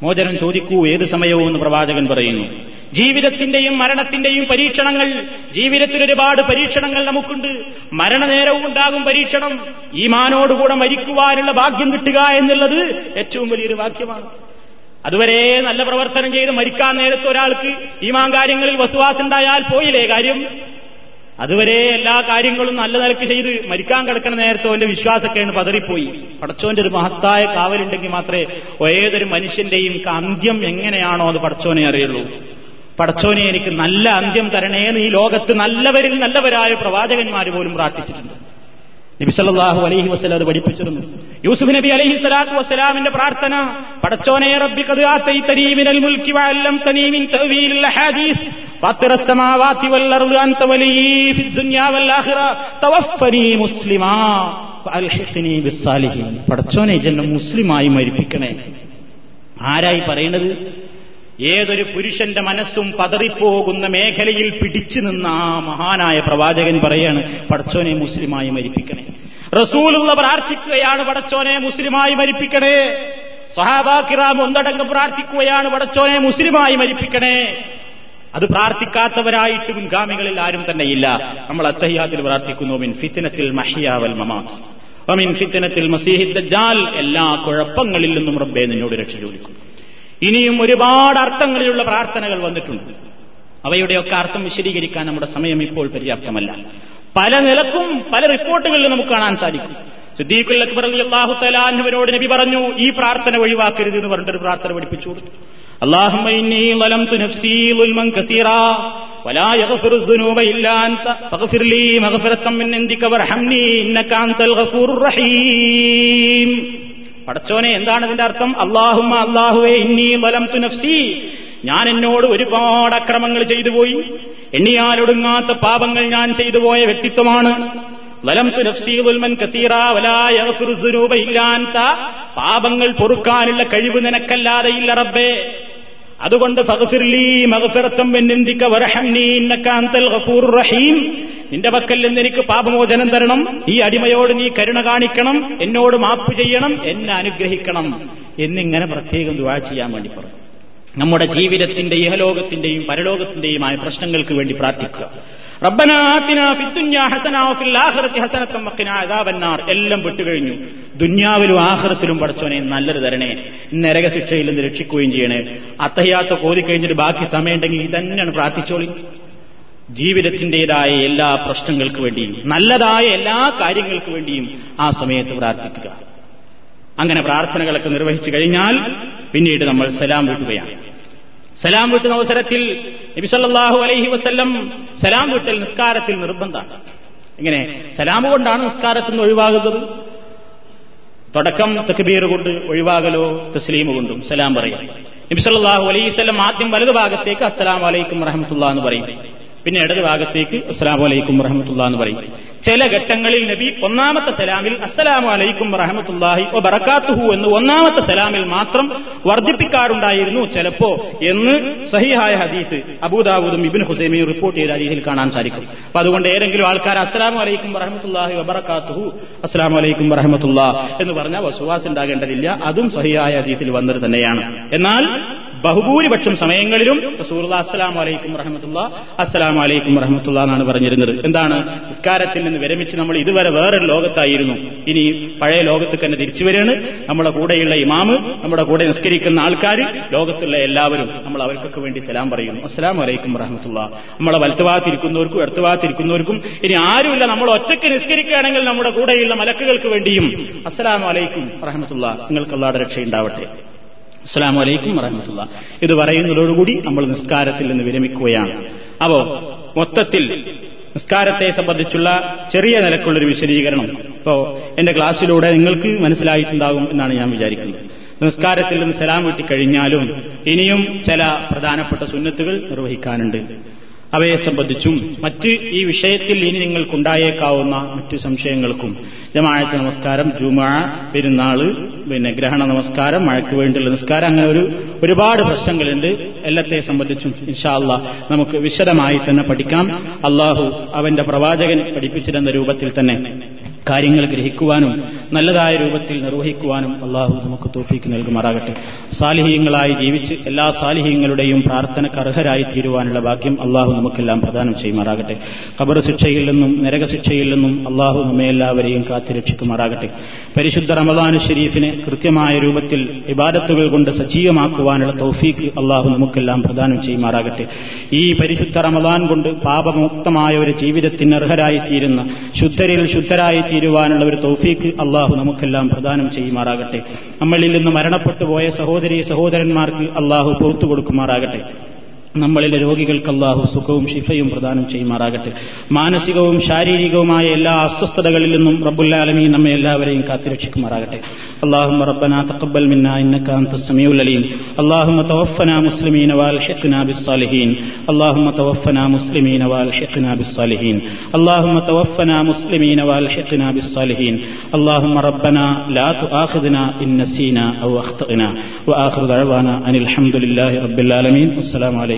മോചനം ചോദിക്കൂ ഏത് സമയവും എന്ന് പ്രവാചകൻ പറയുന്നു. ജീവിതത്തിന്റെയും മരണത്തിന്റെയും പരീക്ഷണങ്ങൾ ജീവിതത്തിൽ ഒരുപാട് പരീക്ഷണങ്ങൾ നമുക്കുണ്ട്. മരണനേരവും ഉണ്ടാകും പരീക്ഷണം. ഈ മാനോടുകൂടെ മരിക്കുവാനുള്ള ഭാഗ്യം കിട്ടുക എന്നുള്ളത് ഏറ്റവും വലിയൊരു വാക്യമാണ് അതുവരെ നല്ല പ്രവർത്തനം ചെയ്ത് മരിക്കാൻ നേരത്തെ ഒരാൾക്ക് ഈമാൻ കാര്യങ്ങളിൽ വസുവാസുണ്ടായാൽ പോയില്ലേ കാര്യം? അതുവരെ എല്ലാ കാര്യങ്ങളും നല്ല നിലയ്ക്ക് ചെയ്ത് മരിക്കാൻ കിടക്കുന്ന നേരത്തെ അവന്റെ വിശ്വാസക്കേണ് പതറിപ്പോയി. പടച്ചോന്റെ ഒരു മഹത്തായ കാവലുണ്ടെങ്കിൽ മാത്രമേ ഏതൊരു മനുഷ്യന്റെയും അന്ത്യം എങ്ങനെയാണോ അത് പടച്ചോനെ അറിയുള്ളൂ. പടച്ചോനെ എനിക്ക് നല്ല അന്ത്യം തരണേന്ന് ഈ ലോകത്ത് നല്ലവരിൽ നല്ലവരായ പ്രവാചകന്മാർ പോലും പ്രാർത്ഥിച്ചിട്ടുണ്ട്. നബിസല്ലാഹു അലഹി വസ്ലം അത് പഠിപ്പിച്ചിരുന്നു. യൂസുഫ് നബി അലഹി സ്വലാത്തു വസ്സലാമിന്റെ പ്രാർത്ഥന പടച്ചോനെ റബ്ബിക്കത് പടച്ചോനെ ജന്മ മുസ്ലിമായി മരിപ്പിക്കണേ. ആരായി പറയണത്? ഏതൊരു പുരുഷന്റെ മനസ്സും പതറിപ്പോകുന്ന മേഖലയിൽ പിടിച്ചു നിന്ന ആ മഹാനായ പ്രവാചകൻ പറയാണ് പടച്ചോനെ മുസ്ലിമായി മരിപ്പിക്കണേ. റസൂലുള്ള പ്രാർത്ഥിക്കുകയാണ് പടച്ചോനെ മുസ്ലിമായി മരിപ്പിക്കണേ. സഹാബാക്കിറാം ഒന്നടങ്ക് പ്രാർത്ഥിക്കുകയാണ് പടച്ചോനെ മുസ്ലിമായി മരിപ്പിക്കണേ. അത് പ്രാർത്ഥിക്കാത്തവരായിട്ട് മുൻഗാമികളിൽ ആരും തന്നെയില്ല. നമ്മൾ അത്തഹ്യാത്തിൽ പ്രാർത്ഥിക്കുന്നു മിൻ ഫിത്തിനത്തിൽ മഹിയാവൽ മമാസ് മിൻ ഫിത്തിനത്തിൽ മസീഹിദ്ദാൽ എല്ലാ കുഴപ്പങ്ങളിൽ നിന്നും റബ്ബെ നിന്നോട് രക്ഷ ചോദിക്കും ഇനിയും ഒരുപാട് അർത്ഥങ്ങളിലുള്ള പ്രാർത്ഥനകൾ വന്നിട്ടുണ്ട്. അവയുടെയൊക്കെ അർത്ഥം വിശദീകരിക്കാൻ നമ്മുടെ സമയം ഇപ്പോൾ പര്യാപ്തമല്ല. പല നിലക്കും പല റിപ്പോർട്ടുകളിലും നമുക്ക് കാണാൻ സാധിക്കും. സിദ്ദീഖുൽ അക്ബർ അള്ളാഹു തലാഹുവിനോട് നബി പറഞ്ഞു ഈ പ്രാർത്ഥന ഒഴിവാക്കരുത് എന്ന് പറഞ്ഞിട്ടൊരു പ്രാർത്ഥന പഠിപ്പിച്ചു കൊടുത്തു. അള്ളാഹും പടച്ചോനെ എന്താണ് ഇതിന്റെ അർത്ഥം? അള്ളാഹുമ്മ അള്ളാഹുവേ ഇന്നി ബലം തുനഫ്സി ഞാൻ എന്നോട് ഒരുപാട് അക്രമങ്ങൾ ചെയ്തു പോയി. എണ്ണിയാലൊടുങ്ങാത്ത പാപങ്ങൾ ഞാൻ ചെയ്തു പോയ വ്യക്തിത്വമാണ്. വലം തുനഫ്സി ഉൽമൻ കസീറ വലായൂപ ഇല്ലാത്ത പാപങ്ങൾ പൊറുക്കാനുള്ള കഴിവ് നിനക്കല്ലാതെ ഇല്ല റബ്ബേ. അതുകൊണ്ട് നിന്റെ പക്കൽ നിന്ന് എനിക്ക് പാപമോചനം തരണം. ഈ അടിമയോട് നീ കരുണ കാണിക്കണം. എന്നോട് മാപ്പ് ചെയ്യണം. എന്നെ അനുഗ്രഹിക്കണം. എന്നിങ്ങനെ പ്രത്യേകം ദുവാ ചെയ്യാൻ വേണ്ടി പറഞ്ഞു നമ്മുടെ ജീവിതത്തിന്റെ ഇഹലോകത്തിന്റെയും പരലോകത്തിന്റെയുമായ പ്രശ്നങ്ങൾക്ക് വേണ്ടി പ്രാർത്ഥിക്കുക. റബ്ബന ആതിനാ ഫിദ്ദുന്യാ ഹസന വഫിൽ എല്ലാം വിട്ടുകഴിഞ്ഞു. ദുന്യാവിലും ആഖിറത്തിലും പഠിച്ചവനെ നല്ലൊരു തരണേ. നരക ശിക്ഷയിൽ നിന്ന് രക്ഷിക്കുകയും ചെയ്യണേ. അത്തഹ്യാത്ത കോതി കഴിഞ്ഞിട്ട് ബാക്കി സമയമുണ്ടെങ്കിൽ ഇതന്നെയാണ് പ്രാർത്ഥിച്ചോളി. ജീവിതത്തിന്റേതായ എല്ലാ പ്രശ്നങ്ങൾക്ക് വേണ്ടിയും നല്ലതായ എല്ലാ കാര്യങ്ങൾക്ക് വേണ്ടിയും ആ സമയത്ത് പ്രാർത്ഥിക്കുക. അങ്ങനെ പ്രാർത്ഥനകളൊക്കെ നിർവഹിച്ചു കഴിഞ്ഞാൽ പിന്നീട് നമ്മൾ സലാം വീട്ടുകയാണ് സലാം വീട്ടുന്ന അവസരത്തിൽ നബിസല്ലാഹു അലൈഹി വസ്ല്ലം സലാം വീട്ടൽ നിസ്കാരത്തിൽ നിർബന്ധമാണ്. ഇങ്ങനെ സലാം കൊണ്ടാണ് നിസ്കാരത്തിൽ നിന്ന് ഒഴിവാകുന്നത്. തുടക്കം തക്ബീർ കൊണ്ട് ഒഴിവാകലോ തസ്ലീം കൊണ്ടും സലാം പറയാം. നബിസല്ലാഹു അലൈഹി സ്വലം ആദ്യം വലതു ഭാഗത്തേക്ക് അസ്സലാം വലൈക്കും റഹമത്തുള്ള എന്ന് പറയും. പിന്നെ ഇടത് ഭാഗത്തേക്ക് അസ്സലാമു അലൈക്കും വറഹമത്തുള്ള എന്ന് പറയും. ചില ഘട്ടങ്ങളിൽ നബി ഒന്നാമത്തെ സലാമിൽ അസ്സലാമു അലൈക്കും റഹമത്തുല്ലാഹി ഒ ബറക്കാത്തുഹു എന്ന് ഒന്നാമത്തെ സലാമിൽ മാത്രം വർദ്ധിപ്പിക്കാറുണ്ടായിരുന്നു ചിലപ്പോ എന്ന് സഹിഹായ ഹദീസ് അബൂദാവൂദും ഇബിൻ ഹുസൈമിയും റിപ്പോർട്ട് ചെയ്ത രീതിയിൽ കാണാൻ സാധിക്കും. അപ്പൊ അതുകൊണ്ട് ഏതെങ്കിലും ആൾക്കാർ അസ്സലാമു അലൈക്കും റഹമത്തുല്ലാഹി വബറക്കാത്തുഹു അസ്സലാമു അലൈക്കും വറഹമത്തുള്ള എന്ന് പറഞ്ഞാൽ വസുവാസ് ഉണ്ടാകേണ്ടതില്ല. അതും സഹിയായ ഹദീസിൽ വന്നത് തന്നെയാണ്. എന്നാൽ ബഹുഭൂരിപക്ഷം സമയങ്ങളിലും റസൂലുള്ള അസ്സലാം വലൈക്കും റഹമത്തുള്ള അസ്സലാം വലൈക്കും റഹമത്തുള്ള എന്നാണ് പറഞ്ഞിരുന്നത്. എന്താണ്? നിസ്കാരത്തിൽ നിന്ന് വിരമിച്ച് നമ്മൾ ഇതുവരെ വേറൊരു ലോകത്തായിരുന്നു. ഇനി പഴയ ലോകത്ത് തന്നെ തിരിച്ചു വരികയാണ്. നമ്മുടെ കൂടെയുള്ള ഇമാമ് നമ്മുടെ കൂടെ നിസ്കരിക്കുന്ന ആൾക്കാർ ലോകത്തുള്ള എല്ലാവരും നമ്മൾ അവർക്കൊക്കെ വേണ്ടി സലാം പറയുന്നു. അസ്സലാം വലൈക്കും റഹമത്തുള്ള. നമ്മളെ വലത്തുഭാഗത്തിരിക്കുന്നവർക്കും ഇടത്തുഭാഗത്തിരിക്കുന്നവർക്കും ഇനി ആരുമില്ല. നമ്മൾ ഒറ്റയ്ക്ക് നിസ്കരിക്കുകയാണെങ്കിൽ നമ്മുടെ കൂടെയുള്ള മലക്കുകൾക്ക് വേണ്ടിയും. അസ്സലാം വലൈക്കും റഹമത്തുള്ള. നിങ്ങൾക്ക് രക്ഷയുണ്ടാവട്ടെ. അസ്സാം വലൈക്കും വറഹമത്തുള്ള. ഇത് പറയുന്നതോടുകൂടി നമ്മൾ നിസ്കാരത്തിൽ നിന്ന് വിരമിക്കുകയാണ്. അപ്പോ മൊത്തത്തിൽ നിസ്കാരത്തെ സംബന്ധിച്ചുള്ള ചെറിയ നിലക്കുള്ളൊരു വിശദീകരണം. ഇപ്പോ എന്റെ ക്ലാസ്സിലൂടെ നിങ്ങൾക്ക് മനസ്സിലായിട്ടുണ്ടാകും എന്നാണ് ഞാൻ വിചാരിക്കുന്നത്. നിസ്കാരത്തിൽ നിന്ന് സലാം വീട്ടിക്കഴിഞ്ഞാലും ഇനിയും ചില പ്രധാനപ്പെട്ട സുന്നത്തുകൾ നിർവഹിക്കാനുണ്ട്. അവയെ സംബന്ധിച്ചും മറ്റ് ഈ വിഷയത്തിൽ ഇനി നിങ്ങൾക്കുണ്ടായേക്കാവുന്ന മറ്റ് സംശയങ്ങൾക്കും ജമാഴത്ത് നമസ്കാരം ജുമാ പെരുന്നാൾ പിന്നെ ഗ്രഹണ നമസ്കാരം മഴയ്ക്ക് വേണ്ടിയുള്ള നമസ്കാരം അങ്ങനെ ഒരു ഒരുപാട് പ്രശ്നങ്ങളുണ്ട്. എല്ലാത്തെ സംബന്ധിച്ചും ഇൻഷാല്ല നമുക്ക് വിശദമായി തന്നെ പഠിക്കാം. അള്ളാഹു അവന്റെ പ്രവാചകൻ പഠിപ്പിച്ചിരുന്ന രൂപത്തിൽ തന്നെ കാര്യങ്ങൾ ഗ്രഹിക്കുവാനും നല്ലതായ രൂപത്തിൽ നിർവഹിക്കുവാനും അള്ളാഹു നമുക്ക് തോഫിക്ക് നൽകുമാറാകട്ടെ. സാലിഹീയങ്ങളായി ജീവിച്ച് എല്ലാ സാലിഹീയങ്ങളുടെയും പ്രാർത്ഥനക്ക് അർഹരായി തീരുവാനുള്ള ഭാഗ്യം അള്ളാഹു നമുക്കെല്ലാം പ്രദാനം ചെയ്യുമാറാകട്ടെ. കബർ ശിക്ഷയിൽ നിന്നും നരക ശിക്ഷയിൽ നിന്നും അള്ളാഹു നമ്മെ എല്ലാവരെയും കാത്തിരക്ഷിക്കുമാറാകട്ടെ പരിശുദ്ധ റമദാനു ഷെരീഫിനെ കൃത്യമായ രൂപത്തിൽ ഇബാദത്തുകൾ കൊണ്ട് സജീവമാക്കുവാനുള്ള തൗഫീക്ക് അള്ളാഹു നമുക്കെല്ലാം പ്രദാനം ചെയ്യുമാറാകട്ടെ. ഈ പരിശുദ്ധ റമദാൻ കൊണ്ട് പാപമുക്തമായ ഒരു ജീവിതത്തിന് അർഹരായി തീരുന്ന ശുദ്ധരിൽ ശുദ്ധരായി തീരുവാനുള്ള ഒരു തൗഫീക്ക് അള്ളാഹു നമുക്കെല്ലാം പ്രദാനം ചെയ്യുമാറാകട്ടെ. നമ്മളിൽ നിന്ന് മരണപ്പെട്ടു പോയ സഹോദരി സഹോദരന്മാർക്ക് അള്ളാഹു പുറത്തു കൊടുക്കുമാറാകട്ടെ. നമ്മളിലെ രോഗികൾക്ക് അള്ളാഹു സുഖവും ഷിഫയും പ്രദാനം ചെയ്യുമാറാകട്ടെ മാനസികവും ശാരീരികവുമായ എല്ലാ അസ്വസ്ഥതകളിൽ നിന്നും റബ്ബുല്ലാലമീ നമ്മെ എല്ലാവരെയും കാത്തിരക്ഷിക്കുമാറാകട്ടെ اللهم ربنا تقبل منا انك انت السميع العليم اللهم توفنا مسلمين والحقنا بالصالحين اللهم توفنا مسلمين والحقنا بالصالحين اللهم توفنا مسلمين والحقنا بالصالحين اللهم ربنا لا تؤاخذنا ان نسينا او اخطانا واخر دعوانا ان الحمد لله رب العالمين والسلام عليكم